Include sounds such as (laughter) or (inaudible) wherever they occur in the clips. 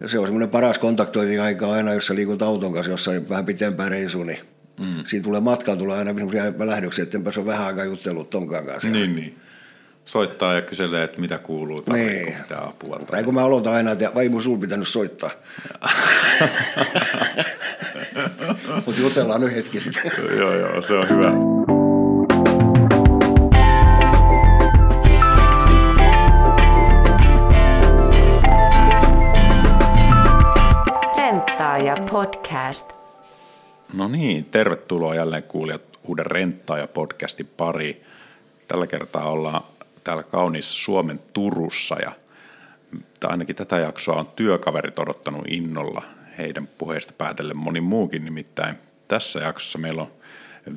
Ja se on semmoinen paras kontaktointi-aika aina, jos sä liikut auton kanssa jossain vähän pitempään reisuun, niin mm. siinä tulee matkalla tulee aina semmoisia lähdöksiä, että enpä se on vähän aikaa juttellut tonkaan kanssa. Niin, niin. Soittaa ja kyselee, että mitä kuuluu, tai Niin. mitä apua. Tai Tai... kun mä aloitan aina, että vai mun sul pitänyt soittaa. (laughs) Mutta jutellaan nyt hetki sitten. joo, joo, se on hyvä. Renttaaja podcast. No niin, tervetuloa jälleen kuulijat uuden Renttaa ja podcastin pari. Tällä kertaa ollaan täällä kauniissa Suomen Turussa ja ainakin tätä jaksoa on työkaverit odottanut innolla heidän puheista päätellen moni muukin nimittäin. Tässä jaksossa meillä on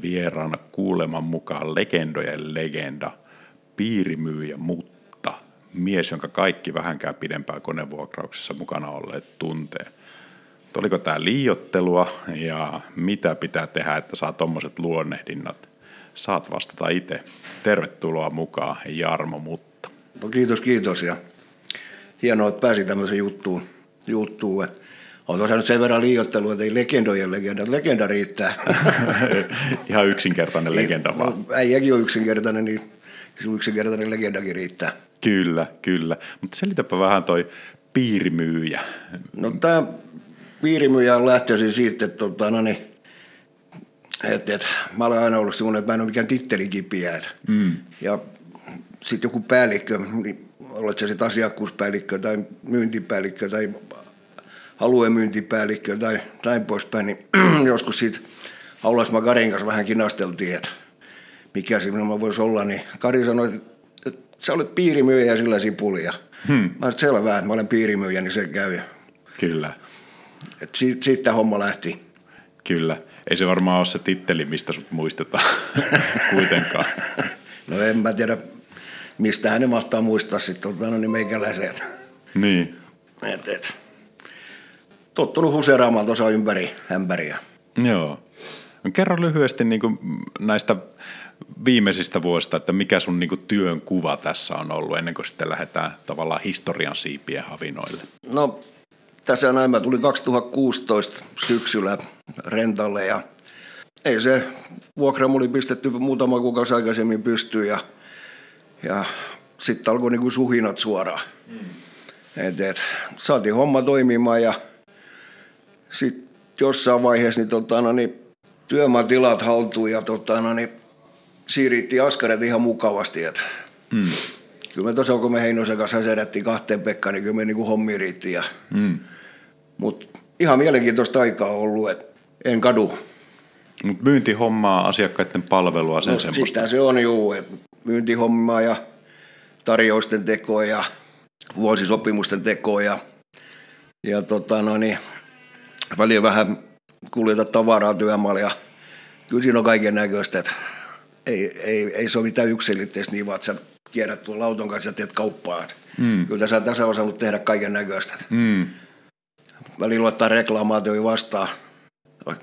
vieraana kuuleman mukaan legendojen legenda, piirimyyjä mutta mies, jonka kaikki vähänkään pidempään konevuokrauksessa mukana olleet tuntee. Mutta oliko tämä liiottelua ja mitä pitää tehdä, että saa tuommoiset luonnehdinnat? Saat vastata itse. Tervetuloa mukaan Jarmo Mutta. No kiitos, kiitos. Ja hienoa, että pääsi tämmöiseen juttuun. juttuun. On tosiaan nyt sen verran liioittelua, että ei legendojen legenda. Legenda riittää. (laughs) Ihan yksinkertainen legenda vaan. No, äijäkin on yksinkertainen, niin yksinkertainen legendakin riittää. Kyllä, kyllä. Mutta selitäpä vähän toi piirimyyjä. No tämä piirimyyjä on lähtöisin siitä, että, tota, no niin, että, että mä olen aina ollut semmoinen, että mä en ole mikään tittelikipiä. Mm. Ja sitten joku päällikkö, niin olet se sitten asiakkuuspäällikkö tai myyntipäällikkö tai aluemyyntipäällikkö tai näin poispäin, niin (clears throat) joskus siitä Aulasma Karin kanssa vähän kinasteltiin, että mikä siinä voisi olla, niin Kari sanoi, että, että sä olet piirimyyjä ja sillä sipulia. Hmm. Mä sanoin, että selvä, että mä olen piirimyyjä, niin se käy. Kyllä, Et siitä, siitä homma lähti. kyllä. Ei se varmaan ole se titteli, mistä sut muistetaan (laughs) kuitenkaan. (laughs) No en mä tiedä, mistä hän mahtaa muistaa sitten tota, no niin meikäläiset. Niin, Et, et. Tottunut huseeraamaan tuossa ympäri ämpäriä. joo. No kerro lyhyesti niin kuin näistä viimeisistä vuosista, että mikä sun niin kuin työn kuva tässä on ollut ennen kuin sitten lähdetään tavallaan historian siipien havinoille. No, tässä näin mä tulin 2016 syksyllä rentalle ja ei se vuokra oli pistetty muutama kuukausi aikaisemmin pystyyn ja, ja sitten alkoi niinku suhinat suoraan. Mm. Et, et, saatiin homma toimimaan ja sitten jossain vaiheessa niin, tota, no, niin, työmaatilat haltuun ja tota, no, niin, siirrittiin askaret ihan mukavasti. Et. Mm. Kyllä me tosiaan, kun me Heinosen kanssa sedättiin kahteen Pekkaan, niin kyllä me niinku hommi riitti. Ja, Mm. Mutta ihan mielenkiintoista aikaa on ollut, että en kadu. Mutta myyntihommaa, asiakkaiden palvelua, sen No, semmoista. sitä se on juu, että myyntihommaa ja tarjousten tekoa ja vuosisopimusten tekoa ja, ja tota, no niin, väliin vähän kuljeta tavaraa työmaalla ja kyllä siinä on kaiken näköistä, että ei, ei, ei se ole mitään yksilitteistä niin vaan, että sä kierrät tuolla auton kanssa ja teet kauppaa. Mm. Kyllä tässä, tässä on osannut tehdä kaiken näköistä. Mm. Välillä ottaa reklaamaatioja vastaan,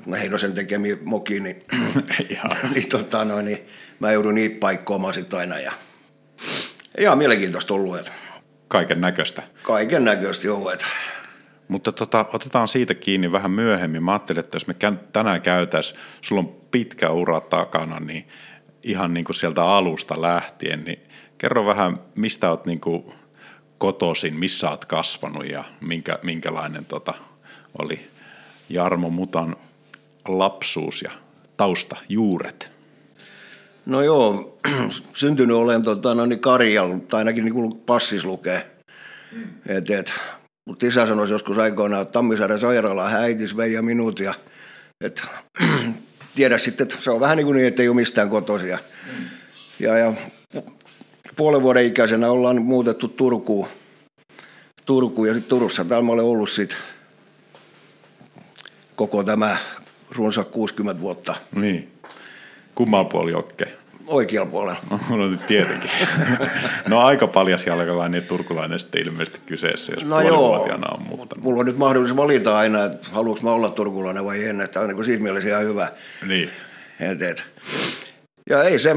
no Heinosen tekemiä mokiin, niin (laughs) niin, tota, no, niin mä joudun niitä paikkoamaan sitten aina. Ja, ihan mielenkiintoista ollut, että Kaiken näköistä. kaiken näköistä joo, että Mutta tota, otetaan siitä kiinni vähän myöhemmin. Mä ajattelin, että jos me tänään käytäisiin, sulla on pitkä ura takana, niin ihan niin kuin sieltä alusta lähtien, niin kerro vähän, mistä oot niin kuin kotoisin, missä oot kasvanut ja minkä, minkälainen tota oli Jarmo Mutan lapsuus ja tausta, juuret. no joo, (clears throat) syntynyt olen tota, no, niin Karjalla, tai ainakin niin passis lukee. Et, et, mutta isä sanoi joskus aikoinaan, että Tammisaaren sairaalaan hän äitis vei ja minut. Ja, et, (clears throat) tiedä sitten, että se on vähän niin kuin niin, että ei ole mistään kotoisia. Ja, ja puolen vuoden ikäisenä ollaan muutettu Turkuun. Turkuun ja sitten Turussa. Täällä mä olen ollut sit koko tämä runsa 60 vuotta Niin. Kumman puoli okke? oikealla puolella. No nyt tietenkin. (laughs) No aika paljas jalkalainen ja turkulainen sitten ilmeisesti kyseessä, jos No no joo, on muuttanut. mulla on nyt mahdollisuus valita aina, että haluanko mä olla turkulainen vai en, että on niin kuin siitä mielessä ihan hyvä. Niin. Et, et. Ja ei se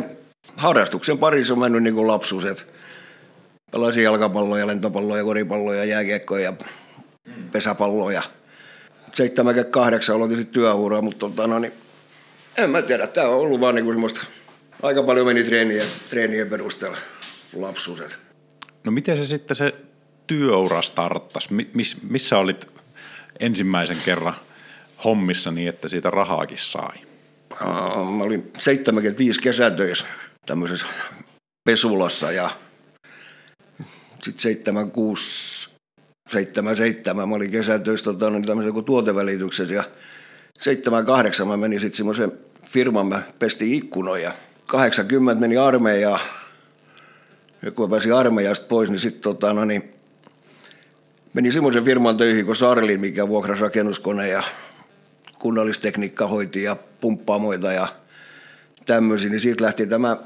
harrastuksen parissa on mennyt niin kuin lapsuus, että pelasin jalkapalloa ja lentopalloa ja koripalloa ja jääkiekkoa ja pesäpalloa ja 78 aloitin sitten työuraa, mutta tota, no, niin, en mä tiedä, tämä on ollut vaan niinku semmoista, aika paljon meni treenien, treenien perusteella lapsuuset. No miten se sitten se työura starttasi? Miss, missä olit ensimmäisen kerran hommissa niin, että siitä rahaakin sai? Mä olin 75 kesätöissä tämmöisessä Pesulassa ja sitten 76, 77 mä olin kesätöissä tota, niin tämmöisen kuin tuotevälityksessä ja 78 mä menin sitten semmoisen firman, mä pestin ikkunoja. 80 meni armeijaan ja kun mä pääsin armeijasta pois, niin sitten tota, no niin, meni semmoisen firman töihin kuin Sarlin, mikä vuokrasi rakennuskone ja kunnallistekniikka hoiti ja pumppaamoita ja tämmöisiä, niin siitä lähti tämä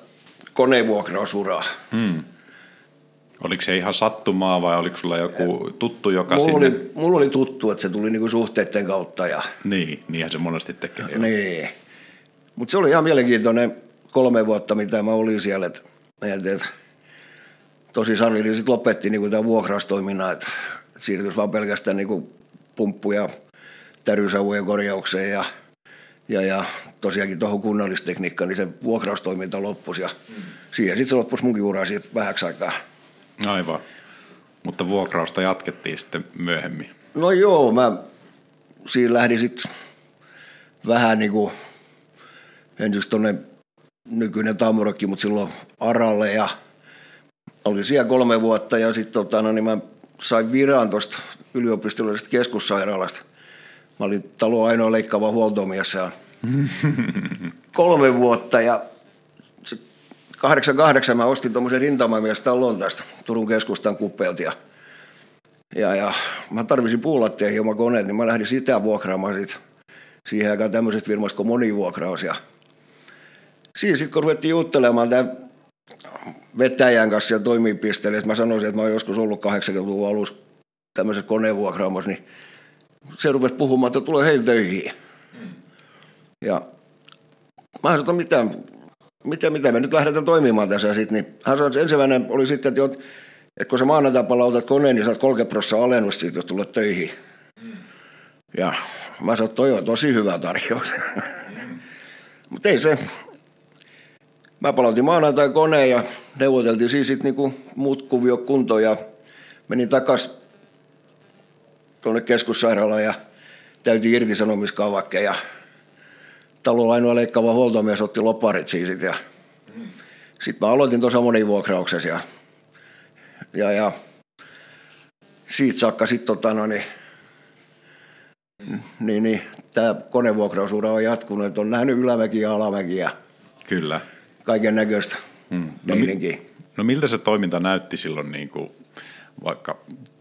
konevuokrausura. Hmm. Oliko se ihan sattumaa vai oliko sulla joku tuttu, joka mulla sinne... Oli, mulla oli tuttu, että se tuli niinku suhteiden kautta. Ja... Niin, niinhän se monesti tekee. Niin. Mutta se oli ihan mielenkiintoinen kolme vuotta, mitä mä olin siellä. Et, et, tosi Sarli niin sitten lopetti niinku tämän vuokraustoiminnan, että et siirtyisi vaan pelkästään niinku pumppu- ja tärysavujen korjaukseen ja, ja, ja tosiaankin tuohon kunnallistekniikkaan, niin se vuokraustoiminta loppui ja mm. siihen sitten se loppui munkin ura siitä vähäksi aikaa. Aivan. Mutta vuokrausta jatkettiin sitten myöhemmin. No joo, mä siinä lähdin sitten vähän niin kuin ensiksi tuonne nykyinen Tamurokki, mutta silloin Aralle ja oli siellä kolme vuotta ja sitten tota, no, niin mä sain viran tuosta yliopistollisesta keskussairaalasta. Mä olin talo ainoa leikkaava huoltomies kolme vuotta ja 88 mä ostin tuommoisen rintamamiestalon tästä Turun keskustan kuppelta ja, ja, ja mä tarvisin puulattia hieman koneet, niin mä lähdin sitä vuokraamaan sit siihen aikaan tämmöisestä firmasta kuin monivuokraus ja siinä sitten kun ruvettiin juttelemaan tämän vetäjän kanssa ja toimipisteelle, mä sanoisin, että mä oon joskus ollut 80-luvun alussa tämmöisessä konevuokraamassa, niin se rupesi puhumaan, että tulee heille töihin. Ja mä sanoin, että mitä, mitä, mitä me nyt lähdetään toimimaan tässä sitten. Niin hän sanoi, että ensimmäinen oli sitten, että, että kun sä maanantai palautat koneen, niin saat 30 prosenttia alennusta jos tulet töihin. Ja mä sanoin, että toi on tosi hyvä tarjous. (laughs) Mutta ei se. Mä palautin maanantai koneen ja neuvoteltiin siis sitten niinku muut kuvio kuntoon ja menin takas tuonne keskussairaalaan ja täytin irtisanomiskavakkeja. ja talolla ainoa leikkaava huoltomies otti loparit siis ja sitten mä aloitin tuossa monivuokrauksessa ja, ja, ja siitä saakka sitten tota, no, niin, niin, niin tämä konevuokrausura on jatkunut, että on nähnyt ylämäkiä ja alamäkiä. Kyllä. Kaiken näköistä hmm. no, mi- no miltä se toiminta näytti silloin, niin kuin, vaikka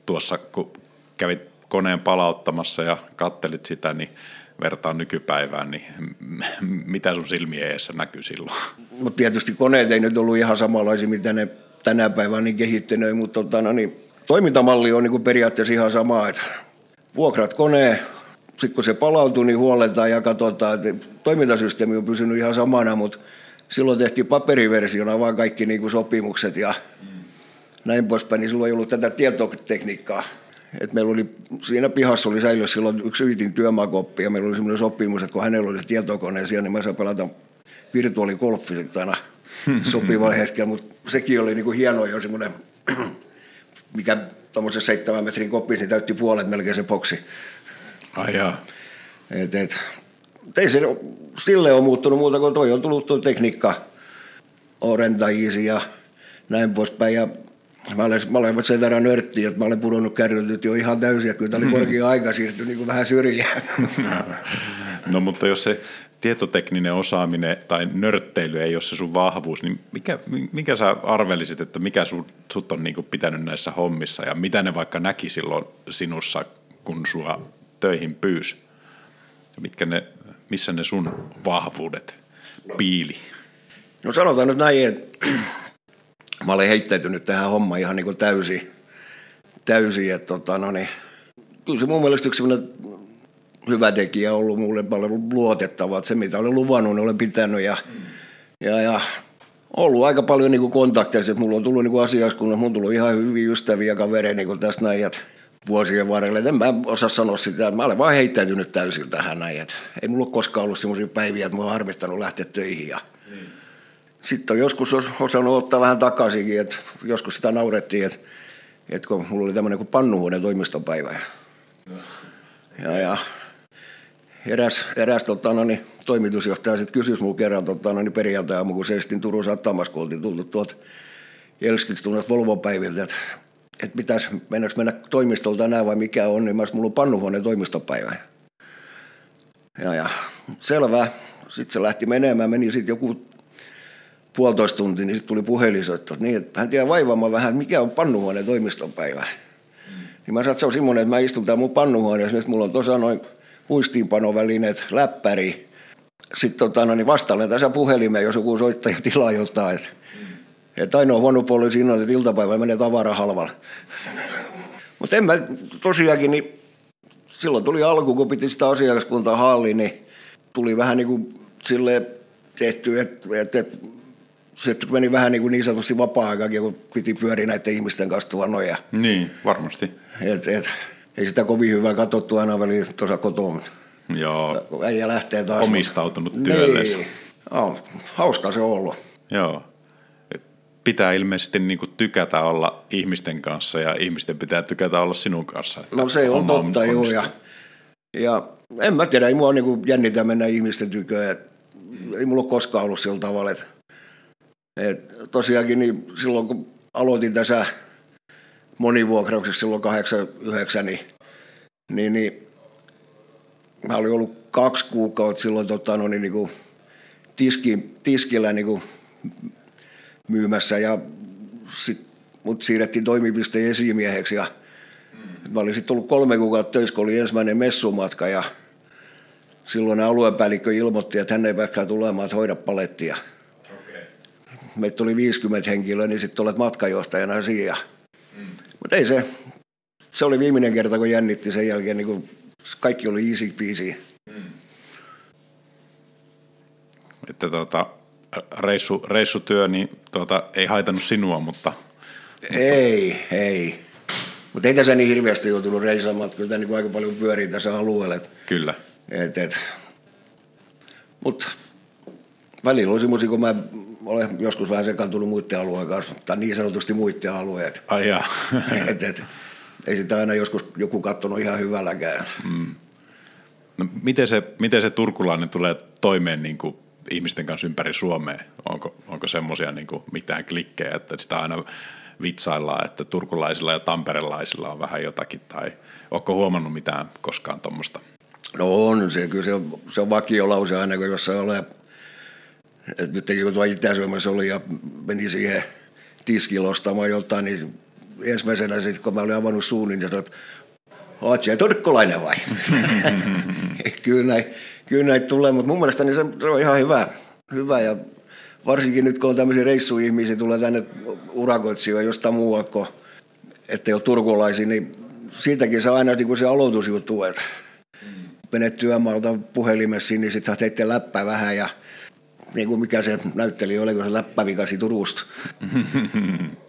tuossa kun kävit koneen palauttamassa ja kattelit sitä, niin vertaan nykypäivään, niin mitä sun silmien eessä näkyy silloin? Mutta tietysti koneet ei nyt ollut ihan samanlaisia, mitä ne tänä päivänä niin kehittyneet, mutta tota, no niin, toimintamalli on niin periaatteessa ihan sama, että vuokrat koneen, sitten kun se palautuu, niin huoletaan ja katsotaan, että toimintasysteemi on pysynyt ihan samana, mutta silloin tehtiin paperiversiona vaan kaikki niin kuin sopimukset ja mm. näin poispäin, niin silloin ei ollut tätä tietotekniikkaa et meillä oli, siinä pihassa oli säilössä silloin yksi Yytin työmaakoppi ja meillä oli semmoinen sopimus, että kun hänellä oli tietokone siellä, niin mä saan pelata virtuaaligolfi sitten aina (laughs) sopivalla hetkellä, mutta sekin oli niinku hieno jo semmoinen, (clears throat) mikä tuommoisen seitsemän metrin koppi, niin täytti puolet melkein se boksi. Ai jaa. Et, et, ei se sille on muuttunut muuta kuin toi on tullut tuo tekniikka, Orenta Easy ja näin poispäin. Ja Mä olen, mä olen sen verran nörtti, että mä olen pudonnut kärryt jo ihan täysin, ja kyllä tämä oli korkea aika siirtyä niin kuin vähän syrjään. (laughs) No mutta jos se tietotekninen osaaminen tai nörtteily ei ole se sun vahvuus, niin mikä, mikä sä arvelisit, että mikä sut, sut on niin kuin pitänyt näissä hommissa ja mitä ne vaikka näki silloin sinussa, kun sua töihin pyysi? Mitkä ne, missä ne sun vahvuudet piili? No sanotaan nyt näin, että mä olen heittäytynyt tähän hommaan ihan niin kuin täysin. täysin että tota, no niin, kyllä se mun mielestä yksi hyvä tekijä ollut mulle paljon luotettava, että se mitä olen luvannut, niin olen pitänyt ja, mm. ja, ja ollut aika paljon niin kontakteja, että mulla on tullut niin asiakaskunnassa, mulla on tullut ihan hyviä ystäviä kavereita niin tästä näin, että vuosien varrella. En mä osaa sanoa sitä, mä olen vaan heittäytynyt täysin tähän näin. Et ei mulla ole koskaan ollut sellaisia päiviä, että mä oon harmittanut lähteä töihin. Ja Sitten on joskus os- osannut ottaa vähän takaisinkin, että joskus sitä naurettiin, että, että kun mulla oli tämmöinen kuin pannuhuoneen toimistopäivä. Ja, ja eräs, eräs tota, no, niin, toimitusjohtaja sitten kysyi mulle kerran tota, no, niin perjantai kun seistin Turun satamassa, kun oltiin tultu tuolta Jelskitstunnasta Volvo-päiviltä, että, että pitäisi, mennäkö mennä toimistolta tänään vai mikä on, niin mä mulla on pannuhuoneen toimistopäivä. Ja, ja selvä. Sitten se lähti menemään, meni sitten joku puolitoista tuntia, niin sitten tuli puhelinsoitto, niin, että hän tiedä vaivaamaan vähän, mikä on pannuhuoneen toimistopäivä. Niin mä sanoin, että se on että mä istun täällä mun pannuhuoneessa, nyt mulla on tuossa noin muistiinpanovälineet, läppäri. Sitten tota, no, niin vastaan tässä puhelimeen, jos joku soittaja tilaa jotain. Että, että ainoa huono puoli siinä on, että iltapäivällä menee tavara halvalla. Mutta en mä tosiaankin, niin silloin tuli alku, kun piti sitä asiakaskuntaa halli, niin tuli vähän niin kuin silleen tehty, että, että, että se meni vähän niin, kuin niin sanotusti vapaa-aikakin, kun piti pyöriä näiden ihmisten kanssa tuolla noja. Niin, varmasti. Et, et, ei sitä kovin hyvää katsottu aina väliin tuossa kotona. Joo, äijä lähtee taas. Omistautunut työlleen. Niin. No, hauska se on ollut. joo. Pitää ilmeisesti niin kuin tykätä olla ihmisten kanssa ja ihmisten pitää tykätä olla sinun kanssa. että No se on totta, joo. onnistuu. Ja, ja en mä tiedä, ei mua niin jännitä mennä ihmisten tyköön. Ei mulla ole koskaan ollut sillä tavalla. Et, et, tosiaankin niin silloin, kun aloitin tässä monivuokrauksessa silloin 89, niin, niin, niin mä olin ollut kaksi kuukautta silloin tota, no, niin, niin kuin tiski, tiskillä niin kuin myymässä ja sit mut siirrettiin toimipisteen esimieheksi ja Mä olin sitten ollut kolme kuukautta töissä, kun oli ensimmäinen messumatka ja silloin aluepäällikkö ilmoitti, että hän ei pääskään tulemaan, että hoida palettia. Meitä oli 50 henkilöä, niin sitten olet matkajohtajana siinä. Mm. Mutta ei se, se oli viimeinen kerta, kun jännitti sen jälkeen, niin kun kaikki oli easy peasy. Että tuota, reissu, reissutyö niin tuota, ei haitannut sinua, mutta Ei, ei. Mutta ei tässä niin hirveästi joutunut reisaamaan, että kyllä tämä niin aika paljon pyörii tässä alueella. Kyllä. et, et. Mutta välillä on semmoisia, kun mä olen joskus vähän sekaantunut muiden alueen kanssa, tai niin sanotusti muiden alueet. Ai jaa. (laughs) et, et, ei sitä aina joskus joku katsonut ihan hyvälläkään. No, miten, se, miten se turkulainen tulee toimeen niin kuin ihmisten kanssa ympäri Suomea? Onko, onko semmoisia niin mitään klikkejä, että sitä aina vitsaillaan, että turkulaisilla ja tamperelaisilla on vähän jotakin, tai onko huomannut mitään koskaan tuommoista? No on se, kyllä se on, se on vakiolause aina, kun jossain ole. Et nyt kun tuo Itä-Suomessa oli ja meni siihen tiskille ostamaan jotain, niin ensimmäisenä sitten, kun mä olin avannut suun, niin sanoin, että oot siellä turkkulainen vai? (laughs) (laughs) kyllä, näin, kyllä näitä tulee, mutta mun mielestä niin se, se, on ihan hyvä. hyvä ja varsinkin nyt, kun on tämmöisiä reissuihmisiä, tulee tänne urakoitsijoja jostain muualta, kun ettei ole turkulaisia, niin siitäkin saa aina niin kuin se aloitusjuttu, että menet työmaalta puhelimessa, niin sitten sä teitte läppää vähän ja niin kuin mikä se näytteli, oliko se läppävikasi Turusta. (laughs)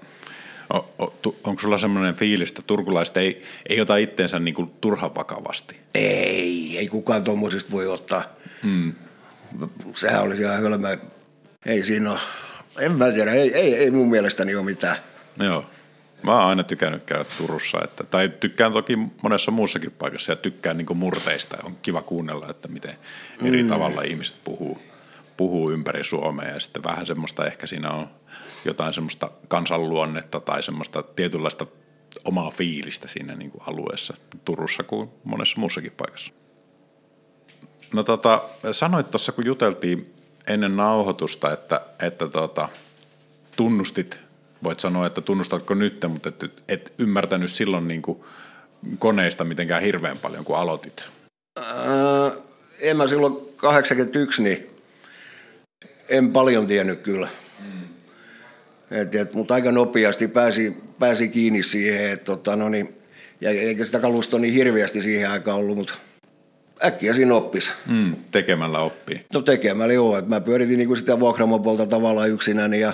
O, o, tu, onko sulla semmoinen fiilis, että turkulaiset ei, ei ota itteensä niin kuin turhan vakavasti? Ei, ei kukaan tuommoisesta voi ottaa. Hmm. Sehän olisi ihan hölmö. Ei siinä ole. En mä tiedä, ei, ei, ei mun mielestäni ole mitään. Joo. Mä oon aina tykännyt käydä Turussa, että, tai tykkään toki monessa muussakin paikassa ja tykkään niin murteista. On kiva kuunnella, että miten eri mm. tavalla ihmiset puhuu, puhuu ympäri Suomea ja sitten vähän semmoista, ehkä siinä on jotain semmoista kansanluonnetta tai semmoista tietynlaista omaa fiilistä siinä niin kuin alueessa, Turussa kuin monessa muussakin paikassa. No tota, sanoit tuossa, kun juteltiin ennen nauhoitusta, että, että tota, tunnustit, voit sanoa, että tunnustatko nyt, mutta et, et ymmärtänyt silloin niin kuin koneista mitenkään hirveän paljon, kun aloitit. Ää, en mä silloin 81, niin en paljon tiennyt kyllä. Mm. Et, et, mutta aika nopeasti pääsi, pääsi kiinni siihen, että tota, no niin, ja eikä sitä kalustoa niin hirveästi siihen aikaan ollut, mutta äkkiä siinä oppisi. Mm, tekemällä oppii. No tekemällä joo, että mä pyöritin niinku sitä vuokramopolta tavallaan yksinäni ja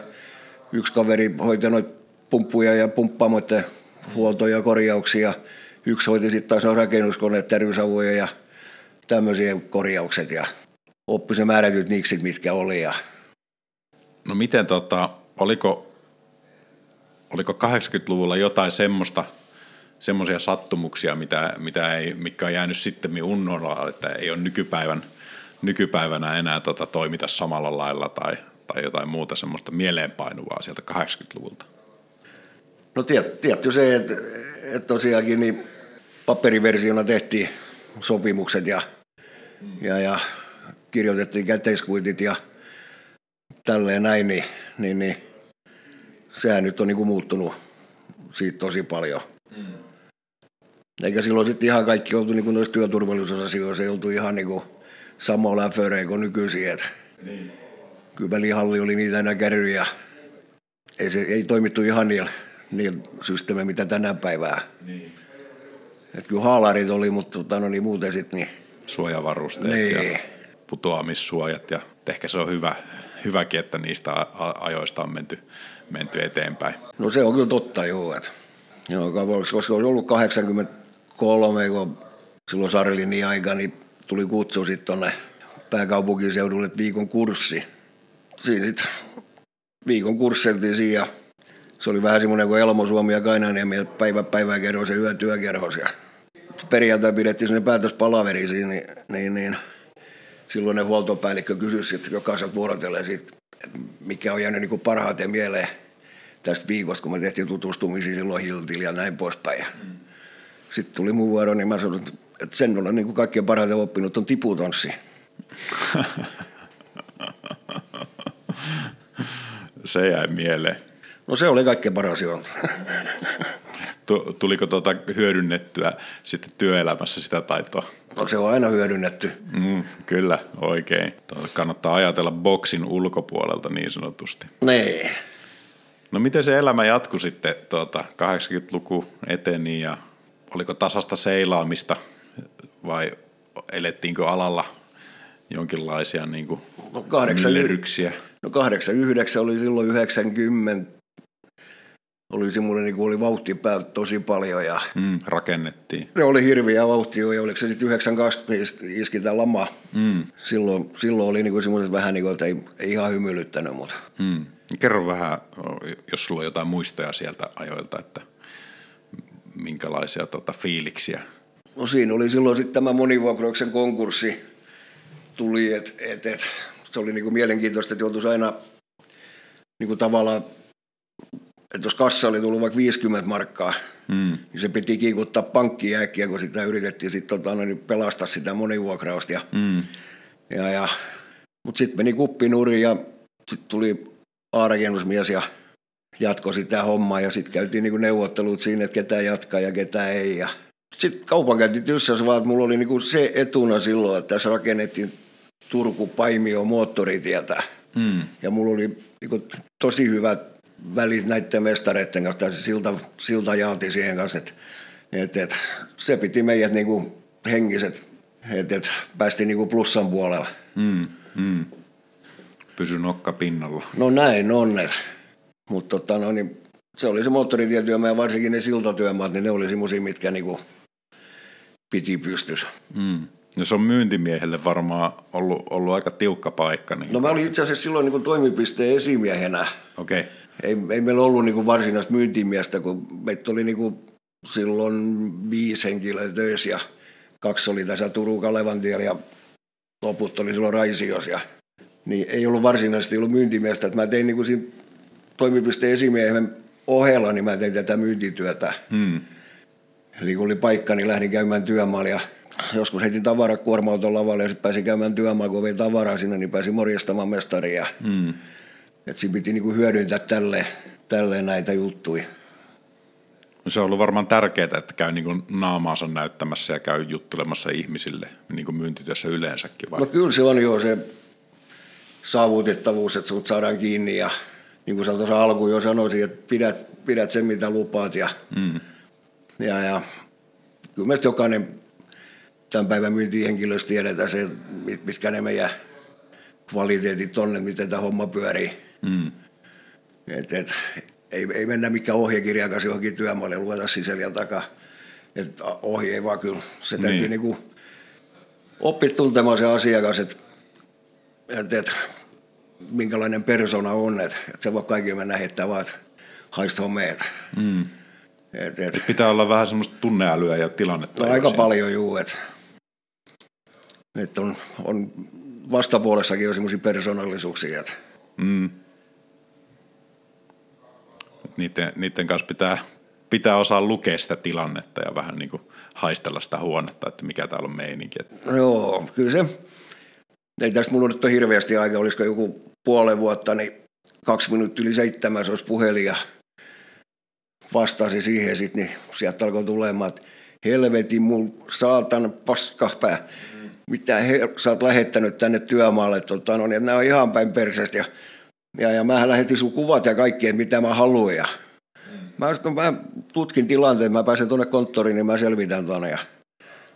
yksi kaveri hoiti noita pumppuja ja pumppaamoiden huoltoja ja korjauksia. yksi hoiti sitten taas on rakennuskoneet, terveysavuja ja tämmöisiä korjaukset ja oppi se määrätyt niksit, mitkä oli. Ja No miten tota, oliko, oliko 80-luvulla jotain semmoista, semmoisia sattumuksia, mitä, mitä ei, mikä on jäänyt sitten unnolla, että ei ole nykypäivän, nykypäivänä enää tota, toimita samalla lailla tai, tai jotain muuta semmoista mieleenpainuvaa sieltä 80-luvulta? No tiet, tietty se, että, että tosiaankin niin paperiversiona tehtiin sopimukset ja, ja, ja kirjoitettiin käteiskuitit ja tälleen näin, niin, niin, niin sehän nyt on niin kuin muuttunut siitä tosi paljon. Mm. Eikä silloin sitten ihan kaikki oltu niin kuin noissa työturvallisuusasioissa, ei oltu ihan niin kuin samalla förein kuin nykyisin. Et niin. Kyllä välihalli oli niitä enää kärryjä. Ei, se, ei toimittu ihan niillä, niillä systeemeillä, mitä tänä päivää. Niin. Et kyllä haalarit oli, mutta tota, no niin, muuten sitten niin... Suojavarusteet niin. ja putoamissuojat ja ehkä se on hyvä, hyväkin, että niistä ajoista on menty, menty eteenpäin. No se on kyllä totta, joo. Että, joo koska olisi ollut 83, kun silloin Sarilinin aika, niin tuli kutsu sitten tuonne pääkaupunkiseudulle viikon kurssi. Siinä sitten viikon kursseltiin siinä se oli vähän semmoinen kuin Elmo Suomi ja Kainaniemi, päivä päivää kerros ja yö työkerhos. Ja perjantai pidettiin semmoinen päätöspalaveri siinä, niin, niin, niin silloinen huoltopäällikkö kysyi sitten jokaiselta vuorotellen siitä, mikä on jäänyt niin parhaiten mieleen tästä viikosta, kun me tehtiin tutustumisia silloin Hiltillä ja näin poispäin. Mm. Sitten tuli mun vuoro, niin mä sanoin, että sen olen niin kaikkien parhaiten oppinut on tiputanssi. (laughs) se jäi mieleen. No se oli kaikkein paras juonta. (laughs) Tuliko tuota hyödynnettyä sitten työelämässä sitä taitoa? No se on aina hyödynnetty. Mm, kyllä, oikein. Tuota kannattaa ajatella boksin ulkopuolelta niin sanotusti. Nee. No miten se elämä jatkui sitten, tuota, 80-luku eteni ja oliko tasasta seilaamista vai elettiinkö alalla jonkinlaisia niin kuin no, 89, no 89 oli silloin 90 oli semmoinen, niin oli vauhti päältä tosi paljon. Ja mm, rakennettiin. Se oli hirviä vauhtia ja oliko se sitten 92 iski tämä lama. Mm. Silloin, silloin oli niin semmoinen vähän niin kuin, että ei, ei ihan hymyilyttänyt. Mutta. Mm. Kerro vähän, jos sulla on jotain muistoja sieltä ajoilta, että minkälaisia tota, fiiliksiä? No siinä oli silloin sitten tämä monivuokrauksen konkurssi tuli, että et, et, se oli niin kuin mielenkiintoista, että joutuisi aina niin kuin tavallaan että jos kassa oli tullut vaikka 50 markkaa, mm. niin se piti kiikuttaa pankkiin äkkiä, kun sitä yritettiin sit, tota, no niin pelastaa sitä monivuokrausta. Ja, mm. ja, ja, Mutta sitten meni kuppinuri ja sitten tuli aarakennusmies ja jatkoi sitä hommaa ja sitten käytiin niinku neuvottelut siinä, että ketä jatkaa ja ketä ei. Ja sitten kaupankäynti tyssäs vaan, että mulla oli niinku se etuna silloin, että tässä rakennettiin Turku-Paimio moottoritietä. Mm. Ja mulla oli niinku tosi hyvät välit näiden mestareiden kanssa, silta, silta jaati siihen kanssa, että et, et, se piti meidät niinku henkiset, että et, päästiin niinku plussan puolella. Mm, mm. Pysy nokka pinnalla. No näin on, mutta tota, no, niin, se oli se moottoritietyömaa ja varsinkin ne siltatyömaat, niin ne oli semmoisia, mitkä niinku piti pystyssä. Mm. No se on myyntimiehelle varmaan ollut, ollut aika tiukka paikka. Niin no mä olin itse asiassa silloin niin toimipisteen esimiehenä. Okei. Okay ei, ei meillä ollut niin kuin varsinaista myyntimiestä, kun meitä oli niin kuin silloin viisi henkilöä töissä ja kaksi oli tässä Turun Kalevantiellä ja loput oli silloin Raisios. Ja, niin ei ollut varsinaisesti ollut myyntimiestä. Että mä tein niin kuin siinä toimipisteen esimiehen ohella, niin mä tein tätä myyntityötä. Hmm. Eli kun oli paikka, niin lähdin käymään työmaalla ja joskus heitin tavarakuorma-auton lavalle ja sitten pääsin käymään työmaalla, kun vein tavaraa sinne, niin pääsin morjastamaan mestaria. Hmm. Että siinä piti niinku hyödyntää tälle, tälle näitä juttuja. No se on ollut varmaan tärkeää, että käy niin naamaansa näyttämässä ja käy juttelemassa ihmisille niin kuin myyntityössä yleensäkin. Vai? No kyllä se on jo se saavutettavuus, että sut saadaan kiinni ja niin kuin sä tuossa alkuun jo sanoisin, että pidät, pidät sen mitä lupaat ja, mm. ja, ja kyllä meistä jokainen tämän päivän myyntihenkilöstä tiedetään se, mitkä ne meidän kvaliteetit tonne, miten tämä homma pyörii. Mm. Et, et, ei, ei mennä mikään ohjekirjan kanssa johonkin työmaalle lueta sisällä takaa että ohi ei vaan kyllä. Se täytyy Niin. niin. niin oppia tuntemaan se asiakas, että, että, että minkälainen persona on, että, että se voi kaikki mennä heittää vaan, että haista homeet. Mm. Et, et, Pitää olla vähän semmoista tunneälyä ja tilannetta. no, aika paljon juu, että, että on, on vastapuolessakin on semmoisia persoonallisuuksia, että Mm. Niiden, niiden kanssa pitää, pitää osaa lukea sitä tilannetta ja vähän niin kuin haistella sitä huonetta, että mikä täällä on meininki. Että, Joo, kyllä se. Ei tästä mulla nyt ole hirveästi aikaa, olisiko joku puolen vuotta, niin kaksi minuuttia yli seitsemän se olisi puhelin ja vastasi siihen sitten, niin sieltä alkoi tulemaan, että helvetin mun saatan paskapää, mitä he, sä oot lähettänyt tänne työmaalle, tota, no, niin, että nämä on ihan päin persestä ja, ja, ja mä lähetin sun kuvat ja kaikkea, mitä mä haluan ja Mä, sitten, mä tutkin tilanteen, mä pääsen tuonne konttoriin, niin mä selvitän tuonne ja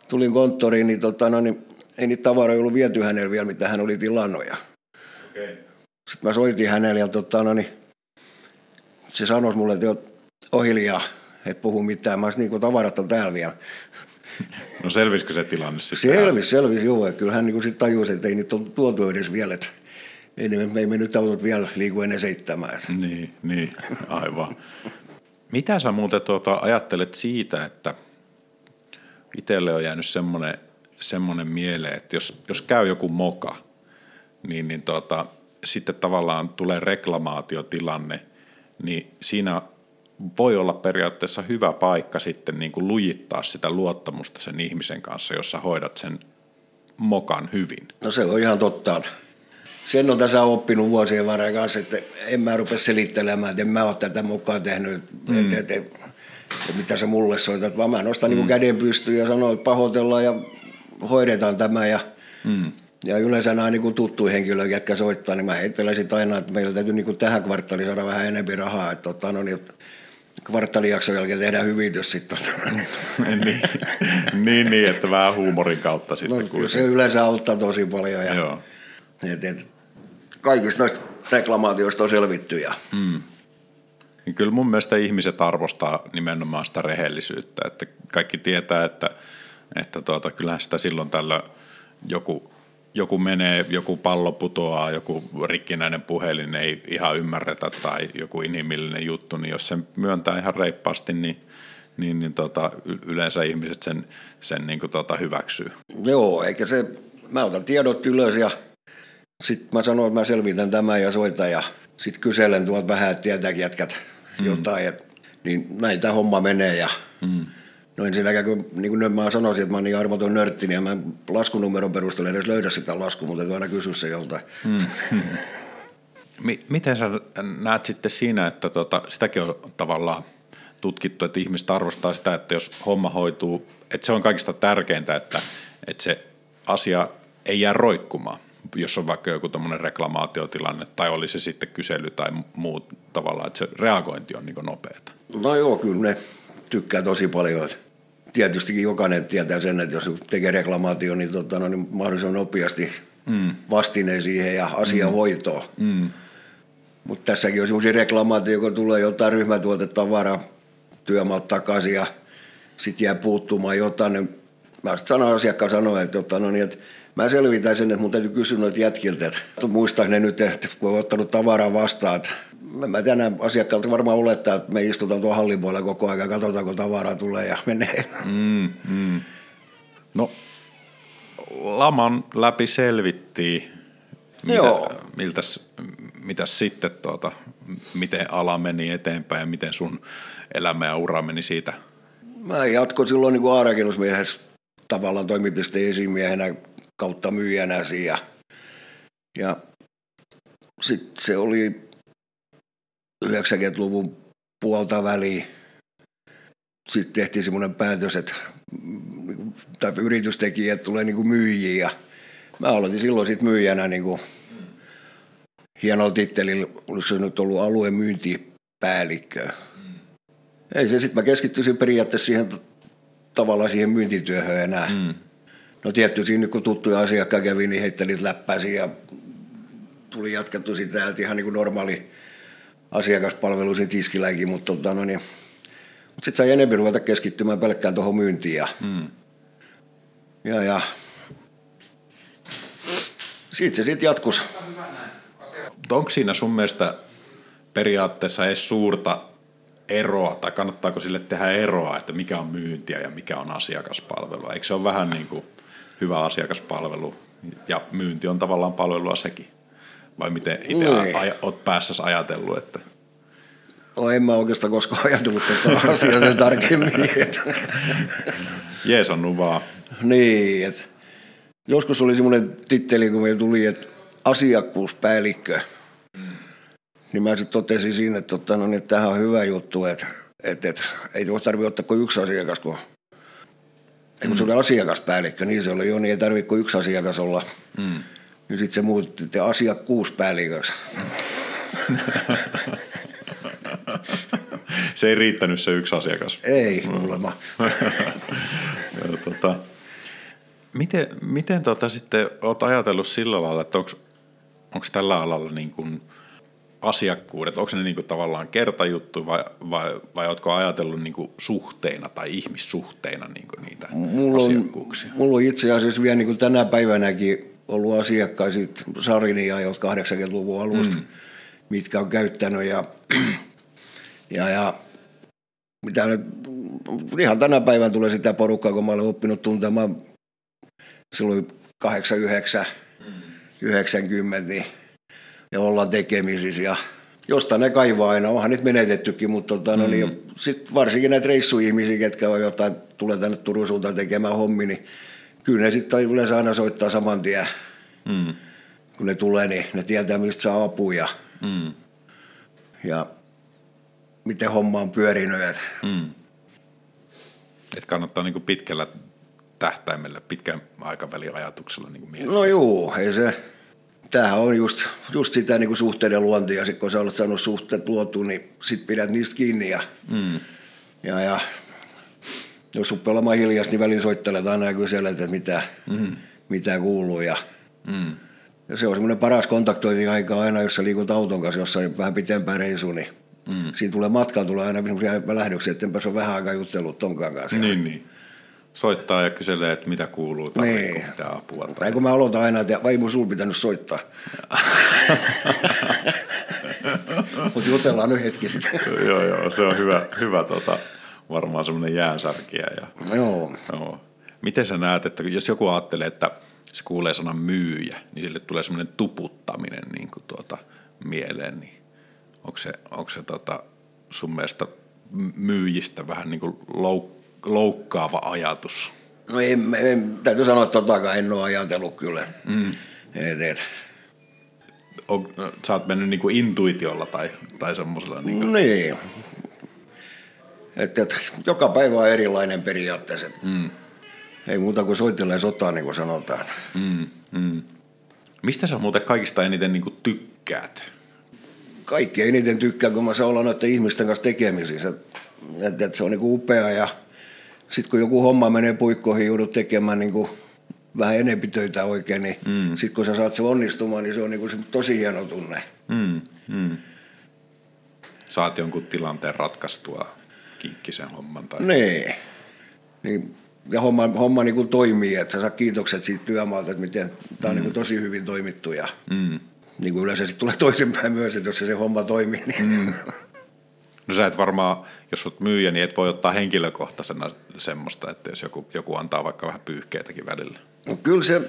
tulin konttoriin, niin, tota, no, niin ei niitä tavaroja ollut viety hänelle vielä, mitä hän oli tilannut. Ja okay. sitten mä soitin hänelle ja tota, no, niin, se sanoi mulle, että oot ohiljaa, et puhu mitään. Mä niin tavarat on täällä vielä. No selvisikö se tilanne sitten? Selvisi, selvisi, joo. Ja kyllä hän niin sitten tajusi, että ei niitä ole tuotu edes vielä. Että ei, ne- me ei mennyt autot vielä liiku ennen seitsemää. Niin, niin, aivan. Mitä sä muuten tuota, ajattelet siitä, että itselle on jäänyt semmoinen, semmoinen mieleen, että jos, jos käy joku moka, niin, niin tuota, sitten tavallaan tulee reklamaatiotilanne, niin siinä voi olla periaatteessa hyvä paikka sitten niin kuin lujittaa sitä luottamusta sen ihmisen kanssa, jos sä hoidat sen mokan hyvin. No se on ihan totta. Sen on tässä oppinut vuosien varrella kanssa, että en mä rupea selittelemään, että en mä ole tätä mukaan tehnyt, mm. että, että, että, että mitä sä mulle soitat, vaan mä nostan mm. niin käden pystyyn ja sanon, että pahoitellaan ja hoidetaan tämä ja mm. Ja yleensä nämä niin tuttu henkilö, jotka soittaa, niin mä heittelen aina, että meillä täytyy niin tähän kvartaaliin saada vähän enemmän rahaa. Että tota, no niin, kvartaalijakson jälkeen tehdään hyvitys sitten. Tota. (laughs) niin, niin, niin, että vähän huumorin kautta sitten. No, se yleensä auttaa tosi paljon. Ja, Joo. et, et, kaikista noista reklamaatioista on selvitty. Ja, Niin kyllä mun mielestä ihmiset arvostaa nimenomaan sitä rehellisyyttä, että kaikki tietää, että, että tuota, kyllähän sitä silloin tällä joku, joku menee, joku pallo putoaa, joku rikkinäinen puhelin ei ihan ymmärretä tai joku inhimillinen juttu, niin jos se myöntää ihan reippaasti, niin, niin, niin tota, yleensä ihmiset sen, sen niin kuin tota hyväksyy. Joo, eikä se, mä otan tiedot ylös ja sitten mä sanon, että mä selvitän tämän ja soitan ja sitten kyselen tuolta vähän, että tietääkin jätkät mm. jotain, et, niin näin tämä homma menee ja mm. No ensinnäkään, kun, niin kuin mä sanoisin, että mä oon niin armoton nörtti, niin en mä laskunumeron perusteella edes löydä sitä laskua, mutta täytyy aina kysyä se joltain. Mm. (laughs) Mi- Miten sä näet sitten siinä, että tota, sitäkin on tavallaan tutkittu, että ihmiset arvostaa sitä, että jos homma hoituu, että se on kaikista tärkeintä, että, että se asia ei jää roikkumaan, jos on vaikka joku tämmöinen reklamaatiotilanne, tai oli se sitten kysely tai muu tavallaan, että se reagointi on niin nopeata. No joo, kyllä ne tykkää tosi paljon. Tietystikin jokainen tietää sen, että jos tekee reklamaatio, niin, tota, no, niin mahdollisimman nopeasti mm. vastineen siihen ja asia mm. hoitoon. Mm. Mutta tässäkin on semmoisia reklamaatioita, kun tulee jotain ryhmätuotetavaraa työmaalta takaisin ja sitten jää puuttumaan jotain, niin mä sitten asiakkaan sanoa, että, tota, no niin, että mä selvitän sen, että mun täytyy kysyä noita jätkiltä, että muistaa ne nyt, että kun on ottanut tavaraa vastaan, että mä- tänään asiakkaalta varmaan olettaa, että me istutaan tuon hallin puolella koko ajan ja katsotaan, kun tavaraa tulee ja menee. Mm, mm. No, laman läpi selvittiin. Mitä, Joo. Miltäs, mitäs sitten, tuota, miten ala meni eteenpäin ja miten sun elämä ja ura meni siitä? Mä jatkoin silloin niin A-rakennusmiehessä tavallaan toimipisteen esimiehenä kautta myyjänä siinä. Ja sitten se oli 90-luvun puolta väliin. Sitten tehtiin semmoinen päätös, että mm, tai yritys teki, että tulee niin kuin myyjiä. Ja mä aloitin silloin sit myyjänä niin kuin hienolla tittelillä, olisiko se nyt ollut alueen myyntipäällikkö. Ei se, sitten mä keskittyisin periaatteessa siihen tavallaan siihen myyntityöhön enää. Mm. No tietty siinä nyt kun tuttuja asiakkaan kävi, niin heittelin läppäsi ja tuli jatkettu sitä, että ihan niin kuin normaali asiakaspalvelu siinä tiskilläkin, mutta tota, no niin, Sitten sai enemmän ruveta keskittymään pelkkään tuohon myyntiin. Ja, mm. ja, ja siitä se sitten jatkus. Onko siinä sun mielestä periaatteessa edes suurta eroa, tai kannattaako sille tehdä eroa, että mikä on myyntiä ja mikä on asiakaspalvelua? Eikö se ole vähän niin kuin hyvä asiakaspalvelu, ja myynti on tavallaan palvelua sekin? Vai miten itse Niin. aj- oot päässäsi ajatellut, että No, en mä oikeastaan koskaan ajatellut tätä asiaa sen tarkemmin. (laughs) Että. jees on vaan, niin, että joskus oli semmoinen titteli, kun meillä tuli, että asiakkuuspäällikkö. Niin mä sitten totesin siinä, että, totta, no, niin, että tämähän on hyvä juttu, että, että, että ei tuossa tarvitse ottaa kuin yksi asiakas, kun, mm. kun se oli asiakaspäällikkö, niin se oli jo, niin ei tarvitse kuin yksi asiakas olla. Mm. Niin sitten se muutti asiakkuuspäälliköksi. se ei riittänyt se yksi asiakas. Ei, kuulemma. (laughs) Ja, tota, miten miten tota sitten oot ajatellut sillä lailla, että onko tällä alalla niin kuin asiakkuudet, onko ne niin kuin tavallaan kertajuttu vai, vai, vai ootko ajatellut niin kuin suhteina tai ihmissuhteina niin kuin niitä Mulla on, asiakkuuksia? mulla on itse asiassa vielä niin kuin tänä päivänäkin ollut asiakkaita Sarini ja 80-luvun alusta, mm. mitkä on käyttänyt ja, ja, ja mitä nyt, ihan tänä päivänä tulee sitä porukkaa, kun mä olen oppinut tuntemaan silloin 89, mm. 90, niin, ja ollaan tekemisissä ja jostain ne kaivaa aina, onhan nyt menetettykin, mutta tota, no, niin, sit varsinkin näitä reissuihmisiä, ketkä on jotain, tulee tänne Turun suuntaan tekemään hommi, niin kyllä ne sitten yleensä aina soittaa saman tien, Mm. kun ne tulee, niin ne tietää, mistä saa apua ja, Mm. ja miten homma on pyörinyt. Et, Mm. Et kannattaa niin kuin pitkällä tähtäimellä, pitkän aikavälin ajatuksella niin kuin miettiä. no juu, ei se, tämähän on just, just sitä niin kuin suhteiden luontia, sit kun sä olet saanut suhteet luotu, niin sit pidät niistä kiinni ja, Mm. ja, ja jos rupeaa olemaan hiljasta, niin välin soittelet aina ja kyselet, että mitä, mm. mitä kuuluu ja Mm. Ja se on semmoinen paras kontaktointiaika aina, jos sä liikut auton kanssa jossain vähän pitempään reissuun, niin mm. siinä tulee matkalla tulee aina semmoisia lähdöksiä, että enpä se on vähän aikaa jutellut tonkaan kanssa. Niin, niin. Soittaa ja kyselee, että mitä kuuluu, tarviiko Niin. mitä apua. Tai kun mä aloitan aina, että vaimo sul pitänyt soittaa. (laughs) Mutta jutellaan nyt hetki sitten. (laughs) joo, joo, se on hyvä, hyvä tota, varmaan semmoinen jäänsärkiä. Ja, Joo. joo. Miten sä näet, että jos joku ajattelee, että se kuulee sanan myyjä, niin sille tulee semmoinen tuputtaminen niin kuin tuota, mieleen, niin onko se, onko se tota, sun mielestä myyjistä vähän niin kuin louk- loukkaava ajatus? No en, en, täytyy sanoa, että totakaan en ole ajatellut kyllä. Mm. Et, et. On, sä oot mennyt niin kuin intuitiolla tai, tai semmoisella niin kuin, Niin. Et, et, joka päivä on erilainen periaatteessa. Mm. Ei muuta kuin soitelee sotaa, niin kuin sanotaan. mm, mm. Mistä sä muuten kaikista eniten niin kuin tykkäät? Kaikki eniten tykkää, kun mä saan olla noiden ihmisten kanssa tekemisissä. Et, et, et se on niinku upea ja sitten kun joku homma menee puikkoihin, joudut tekemään niinku vähän enempi töitä oikein, niin mm. sitten kun sä saat se onnistumaan, niin se on niinku se tosi hieno tunne. Mm, mm. Saat jonkun tilanteen ratkaistua kinkkisen homman tai... Niin. niin ja homma, homma niin kuin toimii, että sä saa kiitokset siitä työmaalta, että miten tämä on mm. niin kuin tosi hyvin toimittu ja Mm. niin kuin yleensä sitten tulee toisinpäin myös, että jos se, se homma toimii, niin mm. (laughs) No sä et varmaan, jos olet myyjä, niin et voi ottaa henkilökohtaisena semmoista, että jos joku, joku antaa vaikka vähän pyyhkeitäkin välillä no, kyllä, se,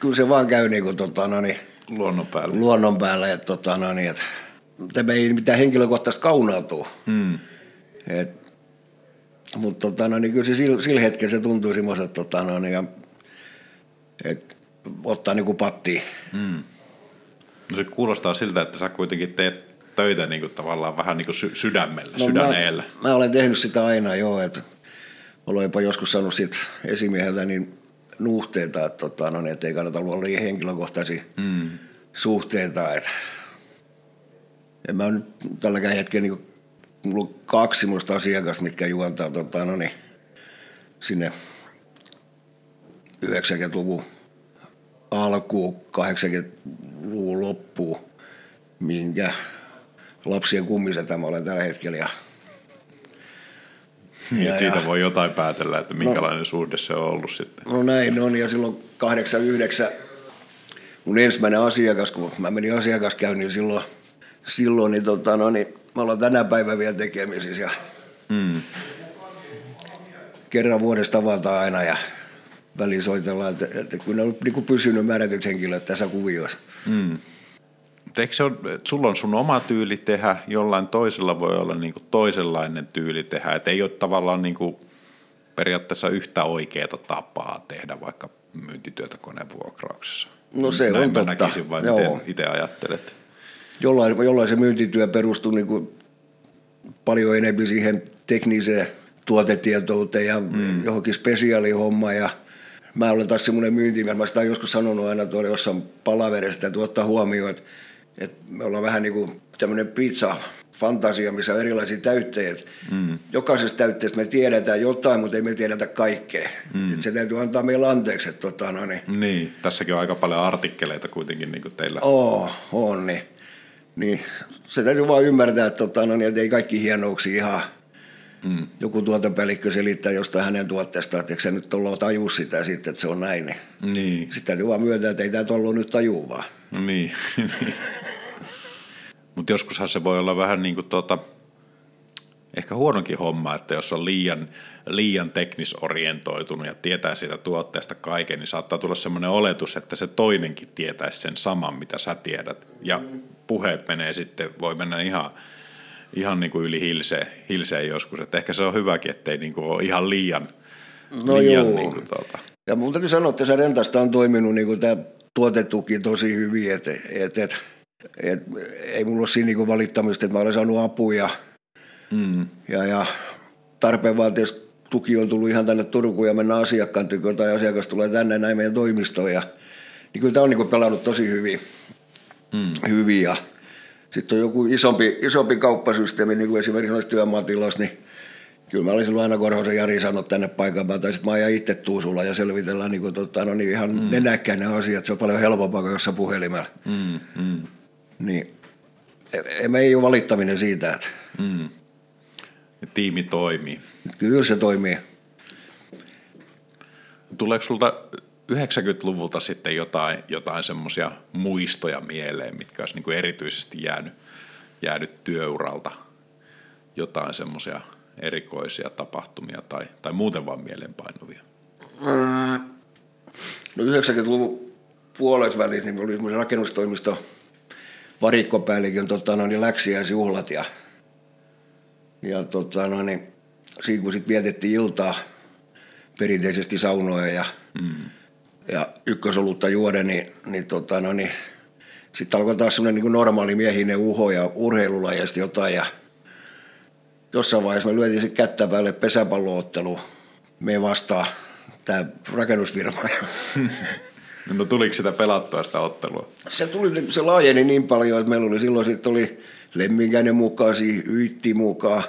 kyllä se vaan käy niin kuin, tota, no, niin, luonnon päällä. luonnon päällä, että, tota, no, niin, että tämä ei mitään henkilökohtaista kaunaa tule. Mm. Et, mutta tota, no, niin kyllä se sillä, sillä hetkellä se tuntui semmoiselta, tota, no, niin, että ottaa niin kuin pattiin. No se kuulostaa siltä, että sä kuitenkin teet töitä niin kuin tavallaan vähän niin kuin sy- sydämellä, no, sydäneellä. Mä, mä, olen tehnyt sitä aina joo, että olen jopa joskus saanut siitä esimieheltä niin nuhteita, että, tota, no, niin, että ei kannata olla liian henkilökohtaisia mm. suhteita. Että. En mä nyt tälläkään hetkellä niin mulla on kaksi semmoista asiakasta, mitkä juontaa tota, no, niin, sinne 90-luvun alkuun, 80-luvun loppuun, minkä lapsien kummisetä mä olen tällä hetkellä. Ja Niin, Ja- siitä ja- voi jotain päätellä, että minkälainen no. suhde se on ollut sitten. No näin on, ja silloin 89 mun ensimmäinen asiakas, kun mä menin asiakaskäynnin silloin, silloin niin, tota, no, niin mä ollaan tänä päivänä vielä tekemisissä ja Mm. kerran vuodessa tavataan aina ja väliin soitellaan, että, että kyllä ne on niin pysynyt määrätyt henkilöt tässä kuviossa. Mutta eikö se ole, että sulla on sun oma tyyli tehdä, jollain toisella voi olla niinku toisenlainen tyyli tehdä, että ei ole tavallaan niinku periaatteessa yhtä oikeaa tapaa tehdä vaikka myyntityötä konevuokrauksessa. No se Näin on mä totta. näkisin, vai Joo. miten itse ajattelet? Jollain, jollain se myyntityö perustuu niin kuin paljon enemmän siihen tekniseen tuotetietouteen ja mm. johonkin spesiaalihommaan. Ja mä olen taas semmoinen myyntimies, mä sitä joskus sanonut aina tuolla jossain palaverissa, että ottaa huomioon, että, että me ollaan vähän niin kuin tämmöinen pizza fantasia, missä on erilaisia täyttejä. Mm. Jokaisesta täytteestä me tiedetään jotain, mutta ei me tiedetä kaikkea. Mm. Että se täytyy antaa meille anteeksi, että tota, no niin, Niin, tässäkin on aika paljon artikkeleita kuitenkin niin kuin teillä. Oo, on niin. niin. Se täytyy vaan ymmärtää, että, tota, no, niin, että ei kaikki hienouksia ihan mm. joku tuotepäällikkö selittää jostain hänen tuotteestaan, että se nyt olla tajua sitä sitten, että se on näin. Niin. Niin, Sitten täytyy vaan myöntää, että ei tämä ollut nyt tajua vaan. no niin. (laughs) Mutta joskushan se voi olla vähän niin kuin tuota, ehkä huonokin homma, että jos on liian, liian teknisorientoitunut ja tietää siitä tuotteesta kaiken, niin saattaa tulla semmoinen oletus, että se toinenkin tietäisi sen saman, mitä sä tiedät. Ja puheet menee sitten, voi mennä ihan, ihan niin kuin yli hilseen, hilseen joskus. Että ehkä se on hyväkin, ettei niin kuin ole ihan liian, No liian joo. niin kuin tuota. Ja mun täytyy sanoa, että se rentasta on toiminut niin kuin tämä tuotetuki tosi hyvin, että et, et, et, ei mulla ole siinä niin kuin valittamista, että mä olen saanut apuja Mm. ja, ja tarpeen vaatiessa tuki on tullut ihan tänne Turkuun ja mennä asiakkaan tykö tai asiakas tulee tänne näin meidän toimistoon. Ja, niin kyllä tämä on niin kuin pelannut tosi hyvin. Mm. hyvin ja sitten on joku isompi, isompi kauppasysteemi, niin kuin esimerkiksi noissa työmaatiloissa, niin kyllä mä olisin aina Korhosen Jari sanonut tänne paikan päälle, tai sitten mä ajan itse Tuusulla ja selvitellään niin kuin, tota, no niin ihan mm. nenäkkäin ne asiat, se on paljon helpompaa kuin jossain puhelimella. Mm, mm, Niin, e- e- me ei ole valittaminen siitä, että mm. Ja tiimi toimii. kyllä se toimii. Tuleeko sulta 90-luvulta sitten jotain, jotain semmoisia muistoja mieleen, mitkä olisi niin erityisesti jäänyt, jäänyt työuralta? Jotain semmoisia erikoisia tapahtumia tai, tai muuten vaan mieleenpainuvia? No 90-luvun puolessa välissä niin oli semmoisen rakennustoimisto varikkopäällikön tota, no, niin läksiäisjuhlat ja, ja tota, no, niin, siinä kun sitten vietettiin iltaa perinteisesti saunoja ja, mm. ja ykkösolutta juoden, niin, niin, tota, no, niin sitten alkoi taas semmoinen niin normaali miehinen uho ja urheilulajasta jotain ja jossain vaiheessa me lyötiin se kättä päälle pesäpalloottelu. Me vastaan tämä rakennusfirma. (laughs) No tuliko sitä pelattua sitä ottelua? Se, tuli, se laajeni niin paljon, että meillä oli silloin sitten oli Lemminkäinen mukaan, Yytti mukaan,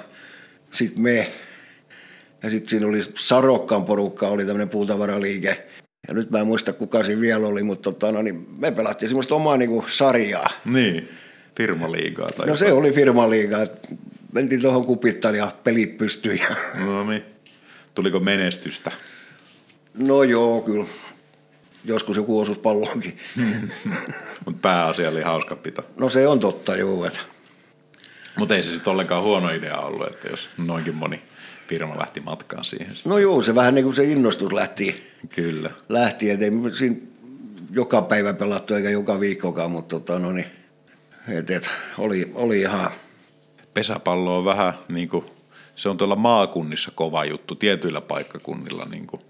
sitten me. Ja sitten siinä oli Sarokkaan porukka, oli tämmöinen puutavaraliike. Ja nyt mä en muista kuka siinä vielä oli, mutta tota, no, niin me pelattiin semmoista omaa niinku, sarjaa. Niin, firmaliigaa tai No se jotain. oli firmaliiga. että Mentiin tuohon kupittaan ja pelit pystyi. No niin. Tuliko menestystä? No joo, kyllä. Joskus joku osuus palloonkin. (laughs) Mutta pääasia oli hauska pito. No se on totta, joo. Että. Mutta ei se sitten ollenkaan huono idea ollut, että jos noinkin moni firma lähti matkaan siihen. No joo, se vähän niin kuin se innostus lähti, Kyllä. lähti että ei me siinä joka päivä pelattu eikä joka viikkokaan, mutta tota, no niin, et, et, oli, oli ihan, Pesäpallo on vähän niin kuin, se on tuolla maakunnissa kova juttu, tietyillä paikkakunnilla niin kuin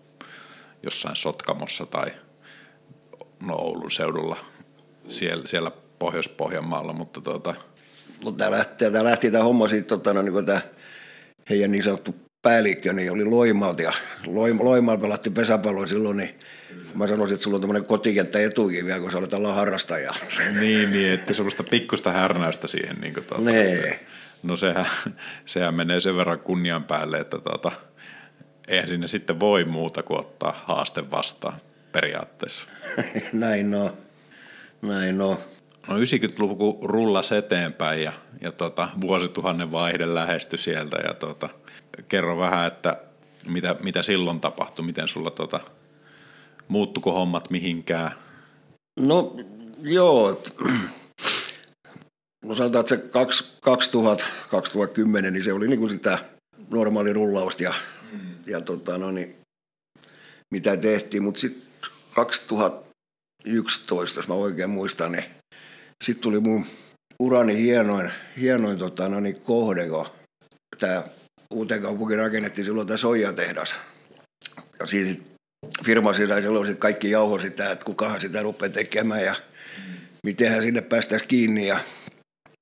jossain Sotkamossa tai no Oulun seudulla, siellä, siellä Pohjois-Pohjanmaalla, mutta tuota, mutta tämä lähti, tämä lähti tämä homma siitä, tota, no, niin kuin tämä heidän niin sanottu päällikkö, niin oli Loimalta ja Loim, Loimalla pelattiin pesäpalloa silloin, niin mä sanoisin, että sulla on tämmöinen kotikenttä etukin vielä, kun sä olet tällä harrastaja. niin, niin, että semmoista pikkusta härnäystä siihen. Niin kuin tuota, Nee. No sehän, sehän menee sen verran kunnian päälle, että tuota, eihän sinne sitten voi muuta kuin ottaa haaste vastaan periaatteessa. (laughs) Näin no. Näin no. No 90-luku rullas eteenpäin ja, ja tota, vuosituhannen vaihde lähestyi sieltä ja tota, kerro vähän, että mitä, mitä silloin tapahtui, miten sulla tota, muuttuko hommat mihinkään? No joo, no sanotaan, että se 2000-2010, niin se oli niin kuin sitä normaali rullausta ja, mm. ja tota, no niin, mitä tehtiin, mutta sitten 2011, jos mä oikein muistan, niin sitten tuli mun urani hienoin, hienoin tota, no niin, kohde, kun tämä uuteen kaupunkiin rakennettiin silloin tämä soijatehdas. Ja siis firma siinä silloin sit kaikki jauho sitä, että kukahan sitä rupeaa tekemään ja mitenhän sinne päästäisiin kiinni. Ja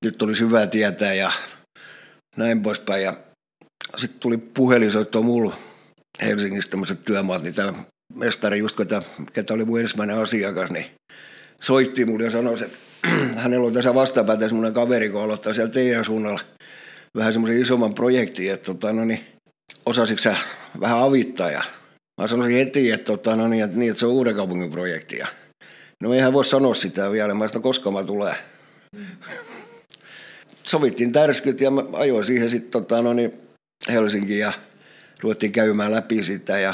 nyt olisi hyvä tietää ja näin poispäin. Ja sitten tuli puhelinsoitto mulla Helsingistä tämmöiset työmaat, niin tämä mestari, just ketä, ketä oli mun ensimmäinen asiakas, niin soitti mulle ja sanoi, että (clears throat) hänellä on tässä vastapäätä semmoinen kaveri, kun aloittaa siellä teidän suunnalla vähän semmoisen isomman projektin, että tota, no niin, osasitko sä vähän avittaa ja mä sanoisin heti, että, tota, no niin, että, niin, että se on uuden kaupungin projekti. Ja, no eihän voi sanoa sitä vielä, mä sanoin, koska mä tulee. Mm. (laughs) Sovittiin tärskyt ja mä ajoin siihen sitten tota, no niin, Helsinkiin ja ruvettiin käymään läpi sitä ja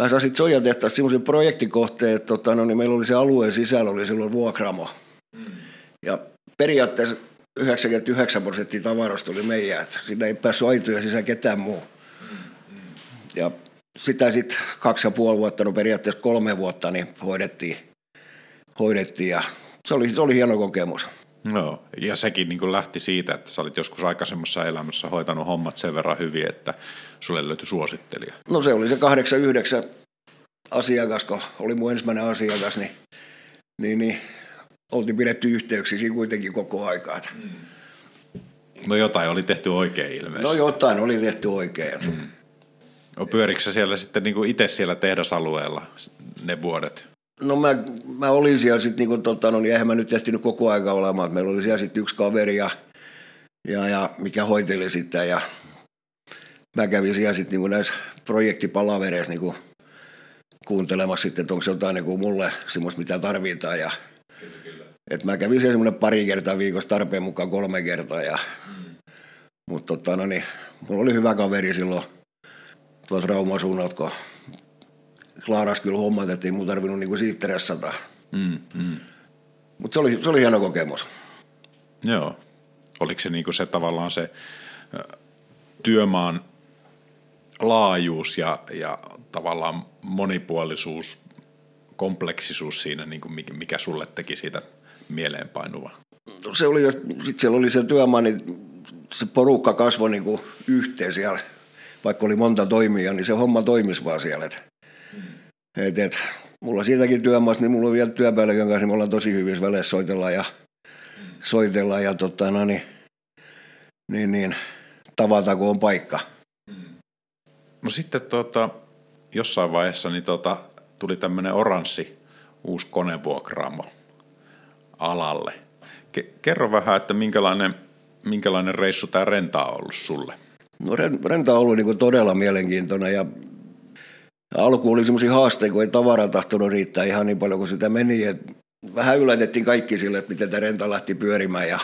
Mä saan sitten soijatehtaassa semmoisen projektikohteen, että tota, no, niin meillä oli se alueen sisällä oli silloin vuokramo. Mm. Ja periaatteessa 99 prosenttia tavarasta oli meidän, että siinä ei päässyt aitoja sisään ketään muu. Mm. Ja sitä sitten kaksi ja puoli vuotta, no periaatteessa kolme vuotta, niin hoidettiin, hoidettiin ja se oli, se oli hieno kokemus. No, ja sekin niin lähti siitä, että sä olit joskus aikaisemmassa elämässä hoitanut hommat sen verran hyvin, että sulle löytyi suosittelija. No se oli se 89 asiakas, kun oli mun ensimmäinen asiakas, niin, niin, niin oltiin pidetty yhteyksiä kuitenkin koko aikaa. Mm. No jotain oli tehty oikein ilmeisesti. No jotain oli tehty oikein. Mm. No pyörikö siellä sitten niin itse siellä tehdasalueella ne vuodet? No mä, mä olin siellä sitten, niin kuin, tota, no, niin eihän mä nyt ehtinyt koko aika olemaan. Meillä oli siellä sitten yksi kaveri, ja, ja, ja, mikä hoiteli sitä. Ja mä kävin siellä sitten niin näissä projektipalavereissa niin kuuntelemassa sitten, että onko jotain niin kuin mulle semmoista, mitä tarvitaan. Ja, Et mä kävin siellä semmoinen pari kertaa viikossa tarpeen mukaan kolme kertaa. Ja, mm. Mutta tota, no niin, mulla oli hyvä kaveri silloin tuolta Rauman suunnalta, kun Klaaras kyllä hommat, että ei mun tarvinnut niinku siitä stressata. Mm, mm. Mutta se oli, se oli hieno kokemus. Joo. Oliko se niinku se tavallaan se työmaan laajuus ja, ja tavallaan monipuolisuus, kompleksisuus siinä, niin kuin mikä sulle teki siitä mieleenpainuva? Se oli, sitten siellä oli se työmaa, niin se porukka kasvoi niin kuin yhteen siellä, vaikka oli monta toimijaa, niin se homma toimisi vaan siellä. Et et, et, mulla siitäkin työmaassa, niin mulla on vielä työpäällikön kanssa, niin me ollaan tosi hyvissä väleissä soitella ja, soitella ja tota, no niin, niin, niin, tavata, kun on paikka. No sitten tota, jossain vaiheessa niin tota, tuli tämmöinen oranssi uusi konevuokraamo alalle. Ke- kerro vähän, että minkälainen, minkälainen reissu tämä renta on ollut sulle? No renta on ollut niin todella mielenkiintoinen ja alku oli semmoisia haasteita, kun ei tavaraa tahtonut riittää ihan niin paljon kuin sitä meni. Et vähän yllätettiin kaikki sille, että miten tämä renta lähti pyörimään. Ja,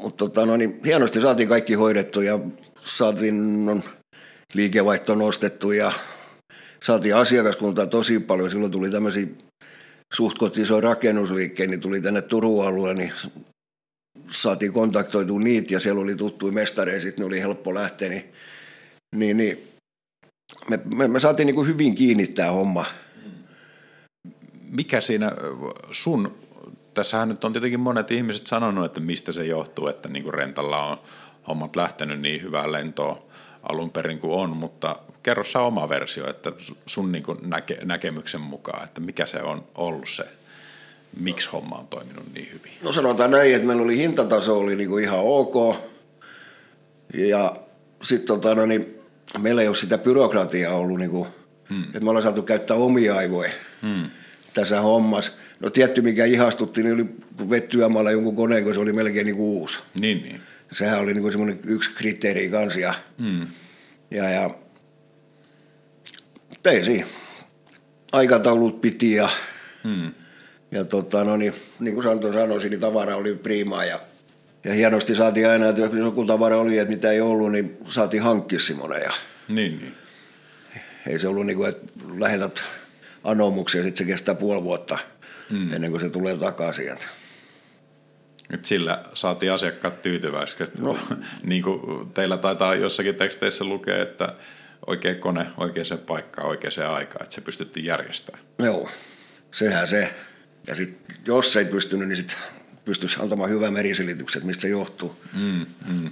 mutta tota, no niin, hienosti saatiin kaikki hoidettu ja saatiin no, liikevaihto nostettu ja saatiin asiakaskuntaa tosi paljon. Silloin tuli tämmöisiä suht isoja rakennusliikkeen, niin tuli tänne Turun alueelle, niin saatiin kontaktoitua niitä ja siellä oli tuttuja mestareja, sitten ne oli helppo lähteä, niin, niin, niin me, me, me saatiin niin kuin hyvin kiinni tämä homma. Mikä siinä sun, tässähän nyt on tietenkin monet ihmiset sanonut, että mistä se johtuu, että niin kuin rentalla on hommat lähtenyt niin hyvää lentoa alun perin kuin on, mutta kerro sä oma versio, että sun niin kuin näke, näkemyksen mukaan, että mikä se on ollut se, miksi homma on toiminut niin hyvin? No sanotaan näin, että meillä oli hintataso oli niin kuin ihan ok, ja sitten tota, no niin, meillä ei ole sitä byrokratiaa ollut, niin kuin, hmm. että me ollaan saatu käyttää omia aivoja hmm. tässä hommassa. No tietty, mikä ihastutti, niin oli vettyämaalla jonkun koneen, kun se oli melkein niin kuin uusi. Niin, niin. Sehän oli niin semmoinen yksi kriteeri kanssa. Ja, hmm. ja, ja tein siinä. Aikataulut piti ja, hmm. ja tota, no niin, niin kuin Santo sanoi, niin tavara oli priimaa ja, ja hienosti saatiin aina, että jos joku tavara oli, että mitä ei ollut, niin saatiin hankkia semmoinen. Ja Niin, niin. ei se ollut niin kuin, että lähetät anomuksia ja sitten se kestää puoli vuotta mm. ennen kuin se tulee takaisin. Että Et sillä saatiin asiakkaat tyytyväisiksi. No. (laughs) niin kuin teillä taitaa jossakin teksteissä lukea, että oikea kone oikeaan paikkaan oikeaan aikaan, että se pystyttiin järjestämään. Joo, sehän se. Ja sit, jos ei pystynyt, niin sitten pystyisi antamaan hyvää meriselityksen, että mistä se johtuu. Mm, mm.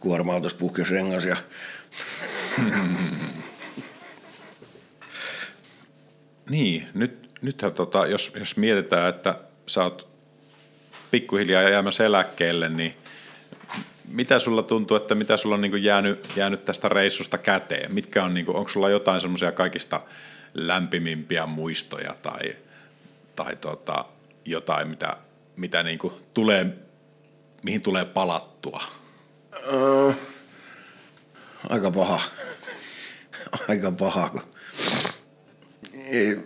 Kuorma-autossa puhkesi rengas ja (laughs) Niin, nyt, nythän tota, jos, jos mietitään, että sä oot pikkuhiljaa jäämässä eläkkeelle, niin mitä sulla tuntuu, että mitä sulla on niin jäänyt, jäänyt tästä reissusta käteen? Mitkä on, niin kuin, onko sulla jotain semmoisia kaikista lämpimimpiä muistoja tai, tai tota, jotain, mitä, mitä niin kuin tulee, mihin tulee palattua? Öö, aika paha. Aika paha. Kun... Ei,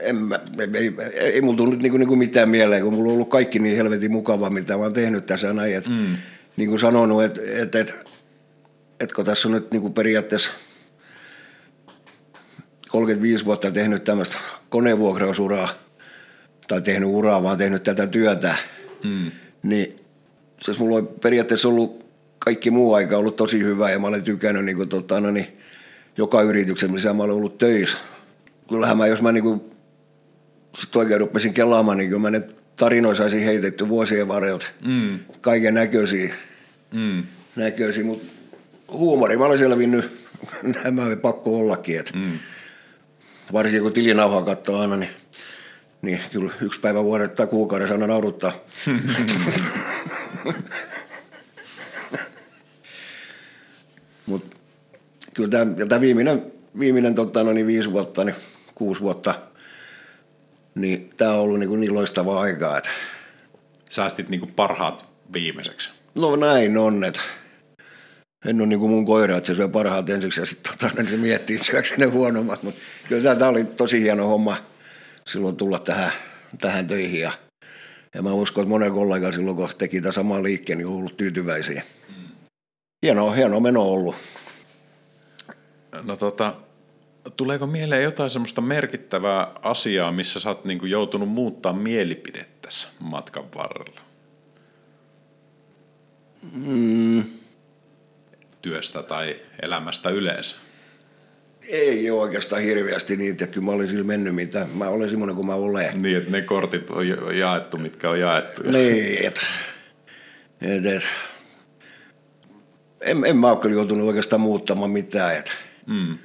en mä, ei, ei, ei mulla tullut niinku, niinku mitään mieleen, kun mulla on ollut kaikki niin helvetin mukavaa, mitä mä oon tehnyt tässä näin. Et, mm. Niin kuin sanonut, että et, et, et, kun tässä on nyt niinku periaatteessa 35 vuotta tehnyt tämmöistä konevuokrausuraa, tai tehnyt uraa, vaan tehnyt tätä työtä, mm. niin se mulla on periaatteessa ollut kaikki muu aika ollut tosi hyvä ja mä olen tykännyt niin kuin, tota, no, niin, joka yrityksen, missä mä olen ollut töissä. Kyllähän mä, jos mä niin kuin, sit oikein rupesin kelaamaan, niin kyllä mä ne tarinoissa saisin heitetty vuosien varrelta. Mm. Kaiken näköisiä. Mm. näköisiä mutta huumori mä olen selvinnyt. (laughs) Nämä on pakko ollakin. Että mm. Varsinkin kun tilinauhaa katsoo aina, niin, niin kyllä yksi päivä vuodet tai kuukaudessa aina nauruttaa. (laughs) Mutta kyllä tämä, ja tämä viimeinen, viimeinen tota, no niin viisi vuotta, niin kuusi vuotta, niin tämä on ollut niin, niin loistavaa aikaa. Että... Säästit niin parhaat viimeiseksi. No näin on, että en ole niin kuin mun koira, että se syö parhaat ensiksi ja sitten tota, niin se miettii syöksi ne huonommat. Mutta kyllä tämä oli tosi hieno homma silloin tulla tähän, tähän töihin ja, ja mä uskon, että monen kollega silloin, kun teki tämän saman liikkeen, niin on ollut tyytyväisiä. Hieno, hieno meno ollut. No tota, tuleeko mieleen jotain semmoista merkittävää asiaa, missä sä oot niin kuin joutunut muuttaa mielipidettäsi matkan varrella? Mm. Työstä tai elämästä yleensä? Ei ole oikeastaan hirveästi niitä, että kyllä mä olisin mennyt mitä. Mä olen semmoinen kuin mä olen. Niin, että ne kortit on jaettu, mitkä on jaettu. Niin, että et, et, en, en mä ole kyllä joutunut oikeastaan muuttamaan mitään. Että. Mm.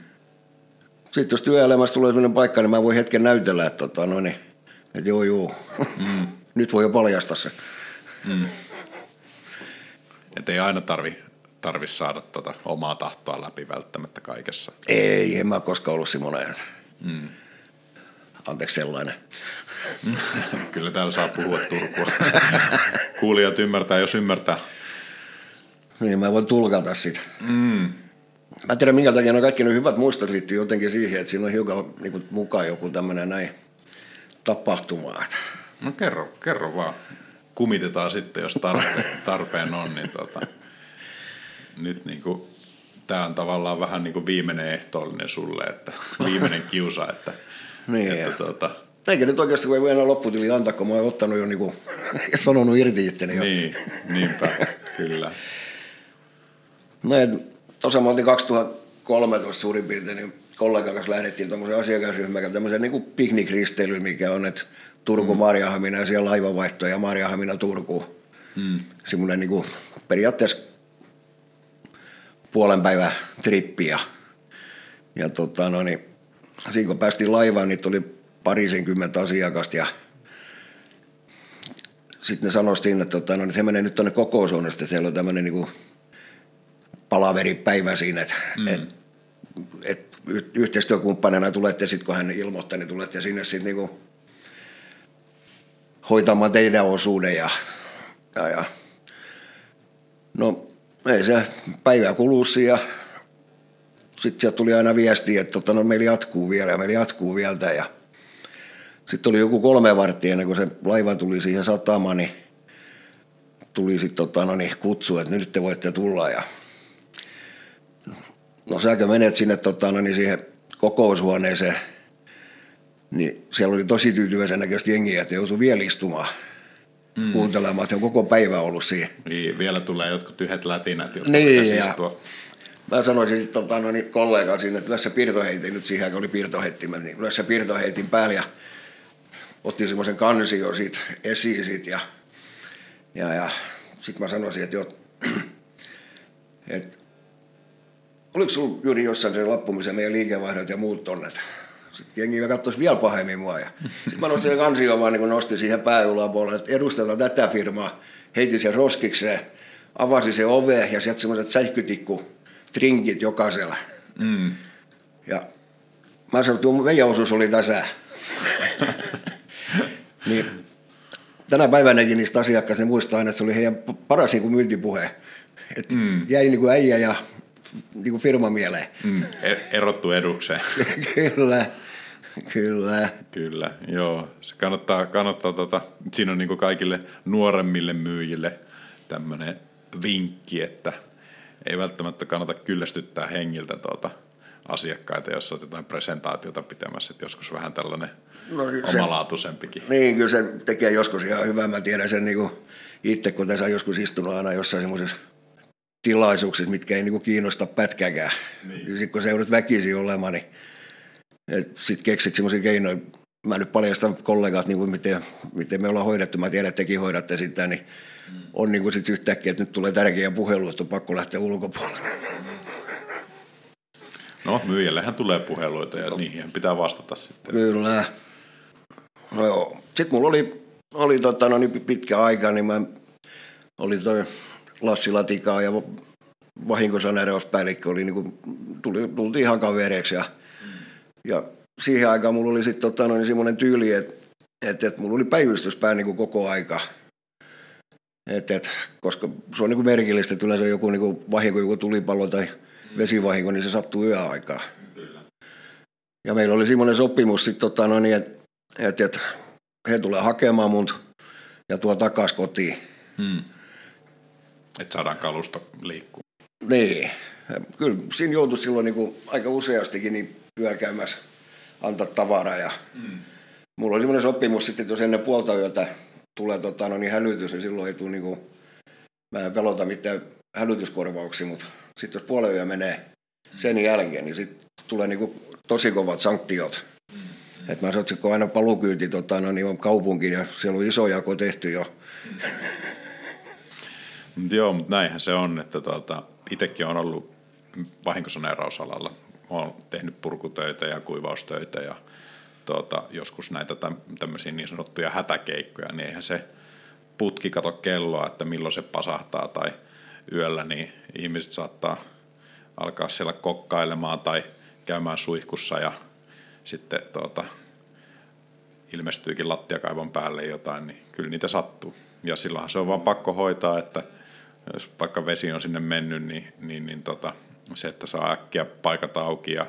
Sitten jos työelämässä tulee sellainen paikka, niin mä voin hetken näytellä, että, tota, no niin, että joo joo, mm. (laughs) nyt voi jo paljastaa se. Mm. Että ei aina tarvi, tarvi saada tota omaa tahtoa läpi välttämättä kaikessa. Ei, en mä koskaan ollut semmoinen. Mm. Anteeksi sellainen. (laughs) Kyllä täällä saa puhua Turkua. (laughs) Kuulijat ymmärtää, jos ymmärtää. Niin, mä voin tulkata sitä. Mm. Mä en tiedä, minkä takia no kaikki ne hyvät muistot liittyy jotenkin siihen, että siinä on hiukan niin kuin, mukaan joku tämmöinen näin tapahtuma. No kerro, kerro vaan. Kumitetaan sitten, jos tarpeen, tarpeen on. Niin tota, nyt niin kuin, tämä on tavallaan vähän niin kuin viimeinen ehtoollinen sulle, että (laughs) viimeinen kiusa, että, niin että tuota, eikä nyt oikeasti kun ei voi enää lopputili antaa, kun mä oon ottanut jo niinku, (laughs) sanonut irti itteni jo. Niin, niinpä, kyllä. No, tuossa me oltiin 2013 suurin piirtein, niin kollegan kanssa lähdettiin tuommoisen asiakasryhmän tämmöisen niin piknikristeilyyn, mikä on, että Turku, mm. Marjahamina ja siellä laivavaihto ja Marjahamina, Turku. Mm. Semmoinen niin kuin, periaatteessa puolen päivän trippi. Ja, ja tota, no niin, siinä kun päästiin laivaan, niin tuli parisenkymmentä asiakasta ja sitten ne sanoi siinä, että, tota, no, että he menee nyt tuonne kokoushuoneesta, siellä on tämmöinen niin palaveripäivä siinä, että mm. et, et yhteistyökumppanina tulette sitten, kun hän ilmoittaa, niin tulette sinne sitten niinku hoitamaan teidän osuuden ja, ja, ja no ei se päivä kuluisi ja sitten sieltä tuli aina viesti, että tota, no, meillä jatkuu vielä ja meillä jatkuu vielä ja Sitten oli joku kolme varttia ennen kuin se laiva tuli siihen satamaan, niin tuli sitten tota, no niin, kutsu, että nyt te voitte tulla. Ja... No säkö menet sinne tota, no niin, siihen kokoushuoneeseen, niin siellä oli tosi tyytyväisen näköistä jengiä, että joutui vielä istumaan mm. kuuntelemaan, että on koko päivä ollut siihen. Niin, vielä tulee jotkut yhdet lätinät, jotka Niin, ja- istua. Mä sanoisin sitten tota, no niin, kollegaan siinä, että se piirtoheitin nyt siihen, kun oli piirtoheittimet, niin se piirtoheitin päälle ja otti semmoisen kansion siitä esiin siitä ja, ja, ja sitten mä sanoisin, että, jo, (clears throat) että oliko sulla Jyri jossain se lappu, missä meidän liikevaihdot ja muut tonnet? Sitten jengi katsoisi vielä pahemmin mua. Ja sitten mä nostin sen kansion vaan niin nostin siihen pääyläpuolelle, että edustetaan tätä firmaa. Heitin sen roskikseen, avasi se ove ja sieltä semmoiset sähkytikku trinkit jokaisella. Mm. Ja mä sanoin, että meidän osuus oli tässä. (laughs) niin, tänä päivänäkin niistä asiakkaista muistaa aina, että se oli heidän paras niin kuin myyntipuhe. Et mm. Jäi niin kuin äijä ja niin kuin firma mieleen. Mm. E- erottu edukseen. (laughs) kyllä, kyllä. Kyllä, joo. Se kannattaa, kannattaa tota, siinä on niin kaikille nuoremmille myyjille tämmöinen vinkki, että ei välttämättä kannata kyllästyttää hengiltä tuota asiakkaita, jos olet jotain presentaatiota pitämässä, että joskus vähän tällainen No, se- omalaatuisempikin. Niin, kyllä se tekee joskus ihan hyvää. Mä tiedän sen niin kuin itse, kun tässä on joskus istunut aina jossain semmoisessa tilaisuuksissa, mitkä ei niin kuin kiinnosta pätkääkään. Niin. Sitten kun se joudut väkisin olemaan, niin sitten keksit semmoisia keinoja. Mä nyt paljastan kollegat, niin kuin miten, miten me ollaan hoidettu. Mä tiedän, että tekin hoidatte sitä, niin on niin kuin sit yhtäkkiä, että nyt tulee tärkeä puhelu, että on pakko lähteä ulkopuolelle. No, myyjällehän tulee puheluita ja niihin pitää vastata sitten. Kyllä. No joo. Sitten mulla oli, oli tota, no niin pitkä aika, niin mä oli toi Lassi Latikaa ja vahinkosaneerauspäällikkö oli niinku, tuli, tultiin ihan kavereiksi ja, ja siihen aikaan mulla oli sitten tota, niin semmoinen tyyli, että et, et mulla oli päivystyspää niinku koko aika. Et, et, koska se on niinku merkillistä, että yleensä joku niinku vahinko, joku tulipallo tai vesivahinko, niin se sattuu yöaikaan. Ja meillä oli semmoinen sopimus sitten, tota, no niin, että et, et, he tulee hakemaan mut ja tuo takas kotiin. Hmm. Että saadaan kalusto liikkuu. Niin. Kyllä siinä joutui silloin niin kuin aika useastikin niin pyöräkäymässä antaa tavaraa. Ja mm. Mulla oli semmoinen sopimus sitten, että jos ennen puolta yötä tulee tota, no niin hälytys, niin silloin ei tule niin kuin, mä en pelota mitään hälytyskorvauksia, mutta sitten jos puolen yö menee sen jälkeen, niin sitten tulee niin kuin tosi kovat sanktiot. Mm. Et mä sanoin, että kun aina palukyyti tota, no niin kaupunkiin ja siellä on iso jako tehty jo. Mut joo, mutta näinhän se on, että tuota, itsekin on ollut vahinkosaneerausalalla. Olen tehnyt purkutöitä ja kuivaustöitä ja tuota, joskus näitä täm- tämmöisiä niin sanottuja hätäkeikkoja, niin eihän se putki kato kelloa, että milloin se pasahtaa tai yöllä, niin ihmiset saattaa alkaa siellä kokkailemaan tai käymään suihkussa ja sitten tuota, ilmestyykin lattiakaivon päälle jotain, niin kyllä niitä sattuu. Ja silloinhan se on vaan pakko hoitaa, että jos vaikka vesi on sinne mennyt, niin, niin, niin tota, se, että saa äkkiä paikat auki ja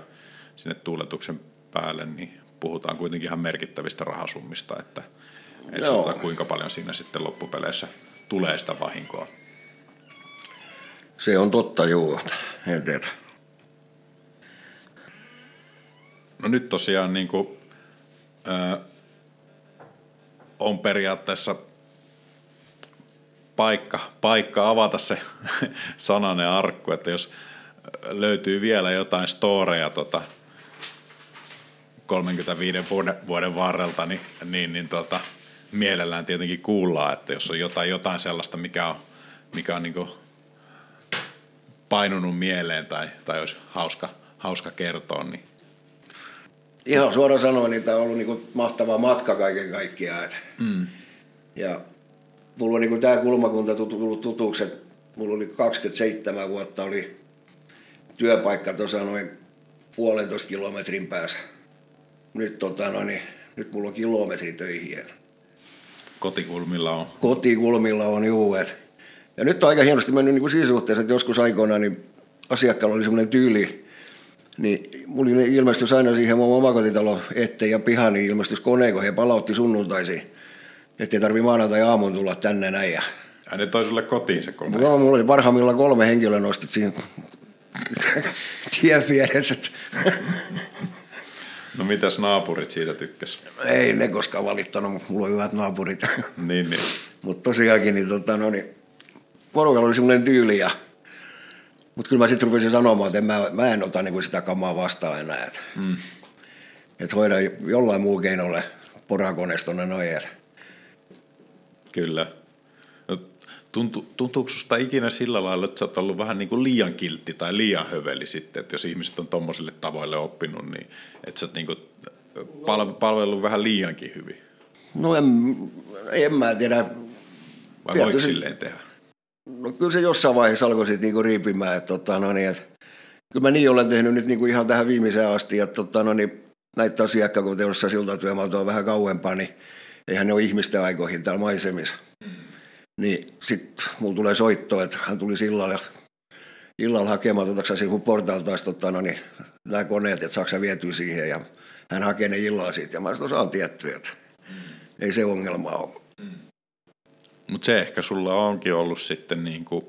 sinne tuuletuksen päälle, niin puhutaan kuitenkin ihan merkittävistä rahasummista, että, että Joo. tota, kuinka paljon siinä sitten loppupeleissä tulee sitä vahinkoa. Se on totta, juu. Et, et. No nyt tosiaan niin kuin, ö, on periaatteessa paikka, paikka avata se (laughs) sananen arkku, että jos löytyy vielä jotain storeja tota 35 vuoden, vuoden varrelta, niin, niin, niin tota, mielellään tietenkin kuullaan, että jos on jotain, jotain sellaista, mikä on, mikä on niin painunut mieleen tai, tai olisi hauska, hauska kertoa, niin Ihan suoraan sanoen, niin tämä on ollut niinku mahtava matka kaiken kaikkiaan. Mm. Ja mulla on niinku tämä kulmakunta tullut tutuksi, että mulla oli 27 vuotta oli työpaikka tuossa noin puolentoista kilometrin päässä. Nyt, tota, no, niin, nyt mulla on kilometri töihin. Kotikulmilla on Kotikulmilla on juu. Et. Ja nyt on aika hienosti mennyt niin kuin siinä suhteessa, että joskus aikoinaan niin asiakkaalla oli semmoinen tyyli Niin mulla ilmestyi aina siihen mun omakotitalo eteen ja pihaan, niin ilmestys kone, kun he palautti sunnuntaisin. Että ei tarvi maanantai aamuun tulla tänne näin. Ja... Ne toi sulle kotiin se kone. No, mulla oli parhaimmillaan kolme henkilöä nostit siinä (laughs) tien vieressä. (laughs) No mitäs naapurit siitä tykkäs? Ei ne koskaan valittanut, mutta mulla on hyvät naapurit. (laughs) Niin, niin. mutta tosiaankin, niin, tota, no, niin, porukalla oli semmoinen tyyli ja mutta kyllä mä sitten rupesin sanomaan, että en mä, mä en ota niin sitä kamaa vastaan enää. Että mm. et hoida jollain muu keinolle porakoneesta tuonne noin. Kyllä. No, tuntu, tuntuuko sinusta ikinä sillä lailla, että sä oot ollut vähän niin kuin liian kiltti tai liian höveli sitten, että jos ihmiset on tuommoisille tavoille oppinut, niin että sä oot niin kuin palvellut vähän liiankin hyvin? No en, en mä tiedä. Vai voiko silleen tehdä? No kyllä se jossain vaiheessa alkoi sitten niinku riipimään, että tota, no niin, että kyllä mä niin olen tehnyt nyt niinku ihan tähän viimeiseen asti, että tota, no niin, näitä asiakkaita, kun teossa siltatyömaalta on vähän kauempaa, niin eihän ne ole ihmisten aikoihin täällä maisemissa. Niin sitten mulla tulee soitto, että hän tuli sillalla, illalla hakemaan, tuotaanko sinun portaalta taas tota, no niin, nämä koneet, että saako vietyä siihen, ja hän hakee ne illalla siitä, ja mä sanoin, saan tiettyä, että ei se ongelma ole. Mutta se ehkä sulla onkin ollut sitten niin kuin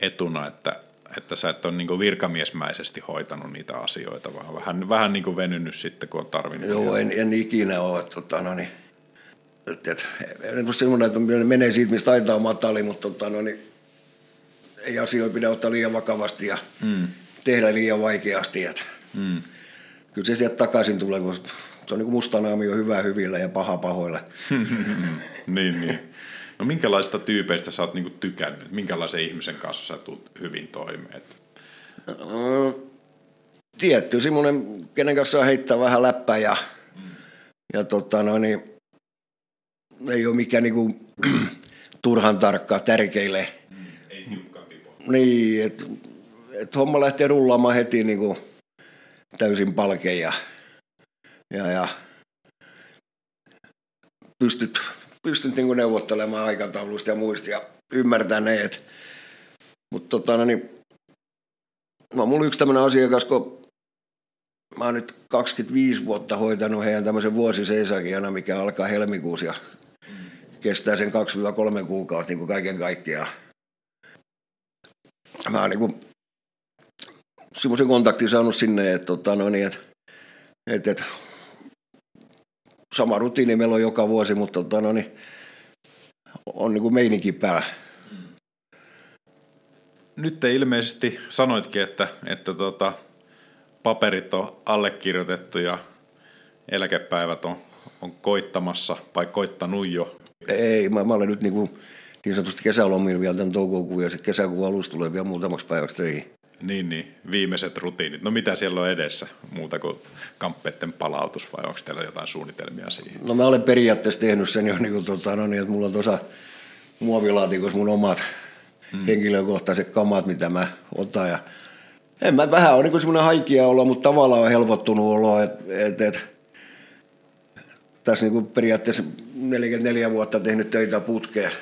etuna, että, että sä et ole niin kuin virkamiesmäisesti hoitanut niitä asioita, vaan vähän, vähän niin kuin venynyt sitten, kun on tarvinnut. Joo, en, en ikinä ole. Tota, no niin, et, en ole semmoinen, että menee siitä, mistä taitaa matali, mutta tota, no niin, ei asioita pidä ottaa liian vakavasti ja mm. tehdä liian vaikeasti. Et. Mm. Kyllä se sieltä takaisin tulee, kun se on niin kuin musta naami on hyvä hyvillä ja paha pahoilla. (laughs) niin, niin. No minkälaista tyypeistä sä oot niinku tykännyt? Minkälaisen ihmisen kanssa sä tulet hyvin toimeen? tietty, semmoinen, kenen kanssa saa heittää vähän läppää ja, mm. ja tota, no, niin, ei ole mikään niinku, (clears throat) turhan tarkka tärkeille. Mm, ei tiukka Niin, että et homma lähtee rullaamaan heti niinku, täysin palkeja ja, ja pystyt pystynyt niin neuvottelemaan aikatauluista ja muista ja ymmärtäneet. Mutta tota, no niin, no, mulla yksi tämmöinen asiakas, kun mä oon nyt 25 vuotta hoitanut heidän tämmöisen vuosiseisakiana, mikä alkaa helmikuussa ja kestää sen 2-3 kuukautta niin kuin kaiken kaikkiaan. Mä oon niin semmoisen kontaktin saanut sinne, että, tota, no niin, että, että, että sama rutiini meillä on joka vuosi, mutta tota, no, niin, on niin kuin meininki päällä. Nyt te ilmeisesti sanoitkin, että, että tota, paperit on allekirjoitettu ja eläkepäivät on, on koittamassa vai koittanut jo? Ei, mä, mä olen nyt niin, kuin, niin sanotusti kesälomilla vielä tämän toukokuun ja sitten kesäkuun alussa tulee vielä muutamaksi päiväksi töihin. Niin, niin, viimeiset rutiinit. No mitä siellä on edessä muuta kuin kamppeiden palautus vai onko teillä jotain suunnitelmia siihen? No mä olen periaatteessa tehnyt sen jo, niin kuin, tota, no niin, että mulla on tuossa muovilaatikossa mun omat hmm. henkilökohtaiset kamat, mitä mä otan. Ja en mä vähän ole niin semmoinen haikia olla, mutta tavallaan on helpottunut olo, että et, et, tässä niin kuin periaatteessa 44 vuotta tehnyt töitä putkeen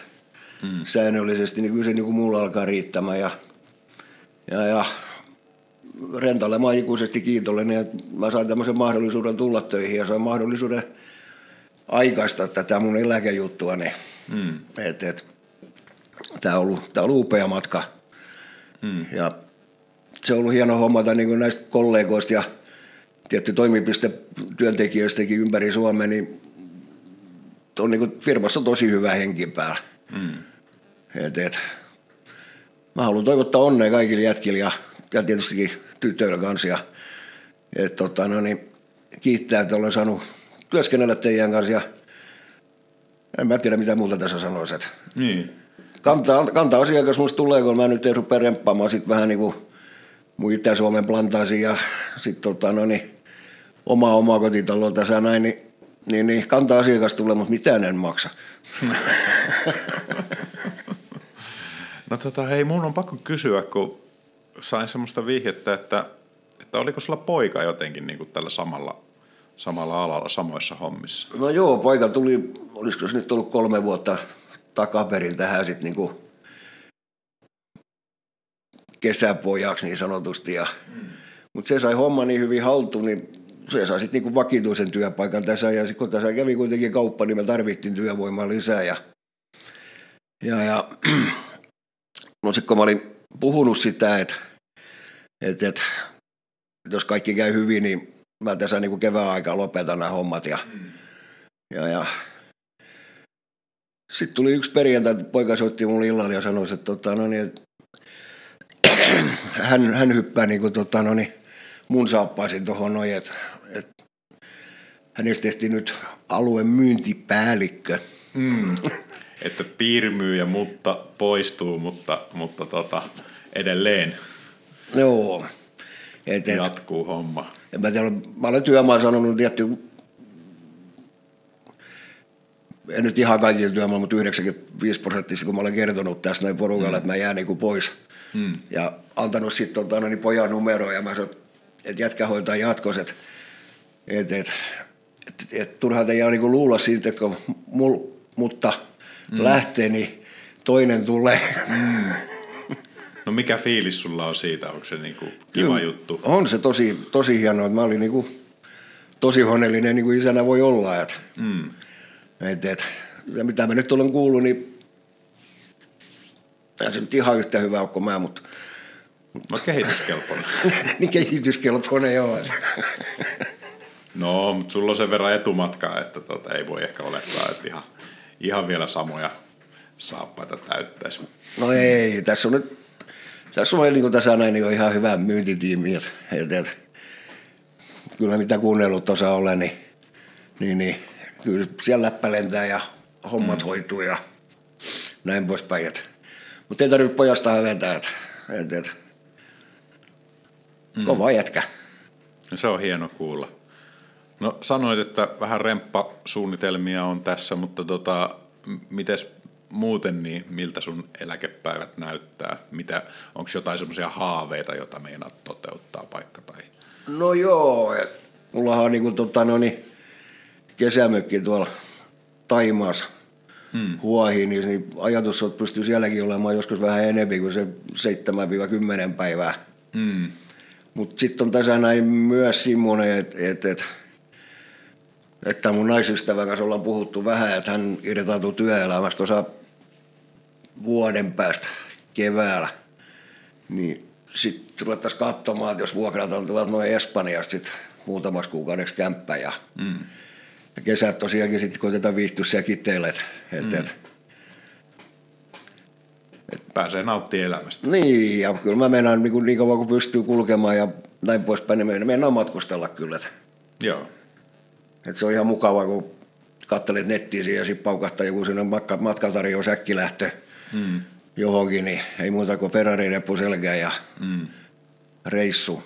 hmm. säännöllisesti, niin kyllä se niin kuin mulla alkaa riittämään. Ja ja, ja Rentalle mä ikuisesti kiitollinen, että mä sain tämmöisen mahdollisuuden tulla töihin ja sain mahdollisuuden aikaista tätä mun eläkejuttua. Niin, mm. et, et, tämä on, ollut, tää on ollut upea matka. Mm. Ja se on ollut hieno hommata niin näistä kollegoista ja tietty toimipiste työntekijöistäkin ympäri Suomea, niin on niin firmassa tosi hyvä henki päällä. Mm. Et, et, mä haluan toivottaa onnea kaikille jätkille ja, ja tietystikin tytöille kanssa. Ja, et, tota, no niin, kiittää, että olen saanut työskennellä teidän kanssa ja en mä tiedä mitä muuta tässä sanoisi. Että niin. Kantaa, kantaa asiakas musta tulee, kun mä nyt en rupea remppaamaan sit vähän niin kuin mun Itä-Suomen plantaasiin ja sitten tota, no niin, omaa omaa kotitaloa tässä näin, niin, niin, niin kantaa asiakas tulee, mutta mitään en maksa. (laughs) No tota, hei, mun on pakko kysyä, kun sain semmoista vihjettä, että, että oliko sulla poika jotenkin niin kuin tällä samalla, samalla alalla, samoissa hommissa? No joo, poika tuli, olisiko se nyt ollut kolme vuotta takaperin tähän sitten niin kuin kesäpojaksi niin sanotusti. Ja, mm. Mutta se sai homma niin hyvin haltuun, niin se sai sitten niinku vakituisen työpaikan tässä. Ja kun tässä kävi kuitenkin kauppa, niin me tarvittiin työvoimaa lisää. Ja, ja, ja (clears throat) no sitten kun mä olin puhunut sitä, että, että, että, että jos kaikki käy hyvin, niin mä tässä niin kevään aikaa lopetan nämä hommat. Ja, mm. ja, ja sitten tuli yksi perjantai, poika soitti mulle illalla ja sanoi, että, tota, no niin, että (clears throat) hän, hän hyppää niin kuin, tota, no niin, mun saappaisin tuohon noin, että, että hänestä tehtiin nyt alueen myyntipäällikkö. Mm. että piirmyyjä mutta poistuu, mutta, mutta tota, edelleen Joo. Et, et, jatkuu homma. En mä, tiedä, mä olen työmaan sanonut tietty, en nyt ihan kaikilla työmailla, mutta 95 prosenttisesti, kun mä olen kertonut tässä näin porukalle, mm. että mä jään niin pois. Mm. Ja antanut sitten tota, no niin pojan numeroa ja mä sanoin, että jätkä hoitaa jatkossa, että et, et, et, turhaan teidän niin luulla siitä, että kun mul, mutta mm. lähtee, niin toinen tulee. Mm. No mikä fiilis sulla on siitä? Onko se niinku kiva Kyllä, juttu? On se tosi, tosi hienoa. Mä olin niinku tosi onnellinen niin kuin isänä voi olla. Et, mm. et, et, ja mitä mä nyt olen kuullut, niin tämä se nyt ihan yhtä hyvä kuin mä, mutta... No kehityskelpoinen. (laughs) niin kehityskelpoinen, joo. (laughs) no, mutta sulla on sen verran etumatkaa, että tota, ei voi ehkä olettaa, että ihan, ihan vielä samoja saappaita täyttäisi. No ei, tässä on nyt tässä on niin tässä näin niin ihan hyvä myyntitiimi. Et, et, et, kyllä mitä kuunnellut tuossa olen, niin, niin, niin kyllä siellä läppä lentää ja hommat mm. hoituu ja näin poispäin. Mutta ei tarvitse pojasta hävetä, että et, et, mm. kova jätkä. No se on hieno kuulla. No sanoit, että vähän remppasuunnitelmia on tässä, mutta tota, mites muuten, niin miltä sun eläkepäivät näyttää? Mitä, onko jotain semmoisia haaveita, joita meinaat toteuttaa vaikka? Tai? No joo, mullahan on niin tota, no niin, kesämökki tuolla Taimaassa hmm. huohi, niin, niin ajatus on, että pystyy sielläkin olemaan joskus vähän enemmän kuin se 7-10 päivää. Hmm. Mutta sitten on tässä näin myös semmoinen, että et, et, että mun naisystävän kanssa ollaan puhuttu vähän, että hän irtautui työelämästä tuossa vuoden päästä keväällä. Niin sitten ruvettaisiin katsomaan, että jos vuokrataan tuolta noin Espanjasta sit muutamaksi kuukaudeksi kämppä ja, mm. ja kesät tosiaankin sitten koitetaan viihtyä siellä kiteille. Et, mm. et, et, Pääsee nauttimaan elämästä. Niin, ja kyllä mä meinaan niin, niin kauan kuin pystyy kulkemaan ja näin poispäin, niin meinaan matkustella kyllä. Et, Joo. Et se on ihan mukavaa, kun katselet nettiä ja sitten paukahtaa joku sinne matkatarjous äkkilähtö mm. johonkin, niin ei muuta kuin Ferrari reppu selkää ja mm. reissu.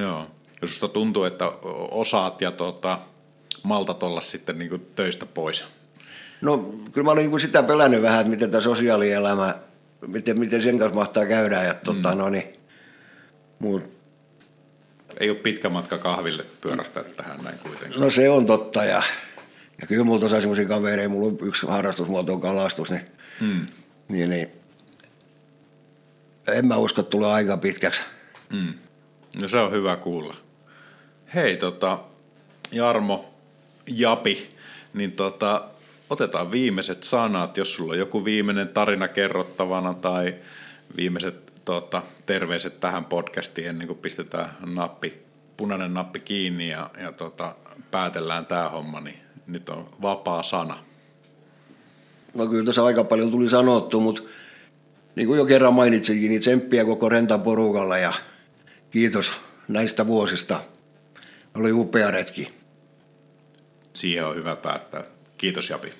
Joo. Ja susta tuntuu, että osaat ja tota, maltat olla sitten niin kuin töistä pois. No kyllä mä olin niin sitä pelännyt vähän, että miten tämä sosiaalielämä, miten, miten sen kanssa mahtaa käydä. Ja, tota, mm. no niin, mut, ei ole pitkä matka kahville pyörähtää tähän näin kuitenkin. No se on totta ja, ja kyllä mulla tosiaan semmoisia kavereita, mulla on yksi harrastusmuoto on kalastus, niin, mm. niin, niin en mä usko, että tulee aika pitkäksi. Mm. No se on hyvä kuulla. Hei tota, Jarmo, Japi, niin tota, otetaan viimeiset sanat, jos sulla on joku viimeinen tarina kerrottavana tai viimeiset tuota, terveiset tähän podcastiin ennen kuin pistetään nappi, punainen nappi kiinni ja, ja tuota, päätellään tämä homma, niin nyt on vapaa sana. No kyllä tässä aika paljon tuli sanottu, mutta niin kuin jo kerran mainitsinkin, niin tsemppiä koko rentan porukalla ja kiitos näistä vuosista. Oli upea retki. Siihen on hyvä päättää. Kiitos Japi.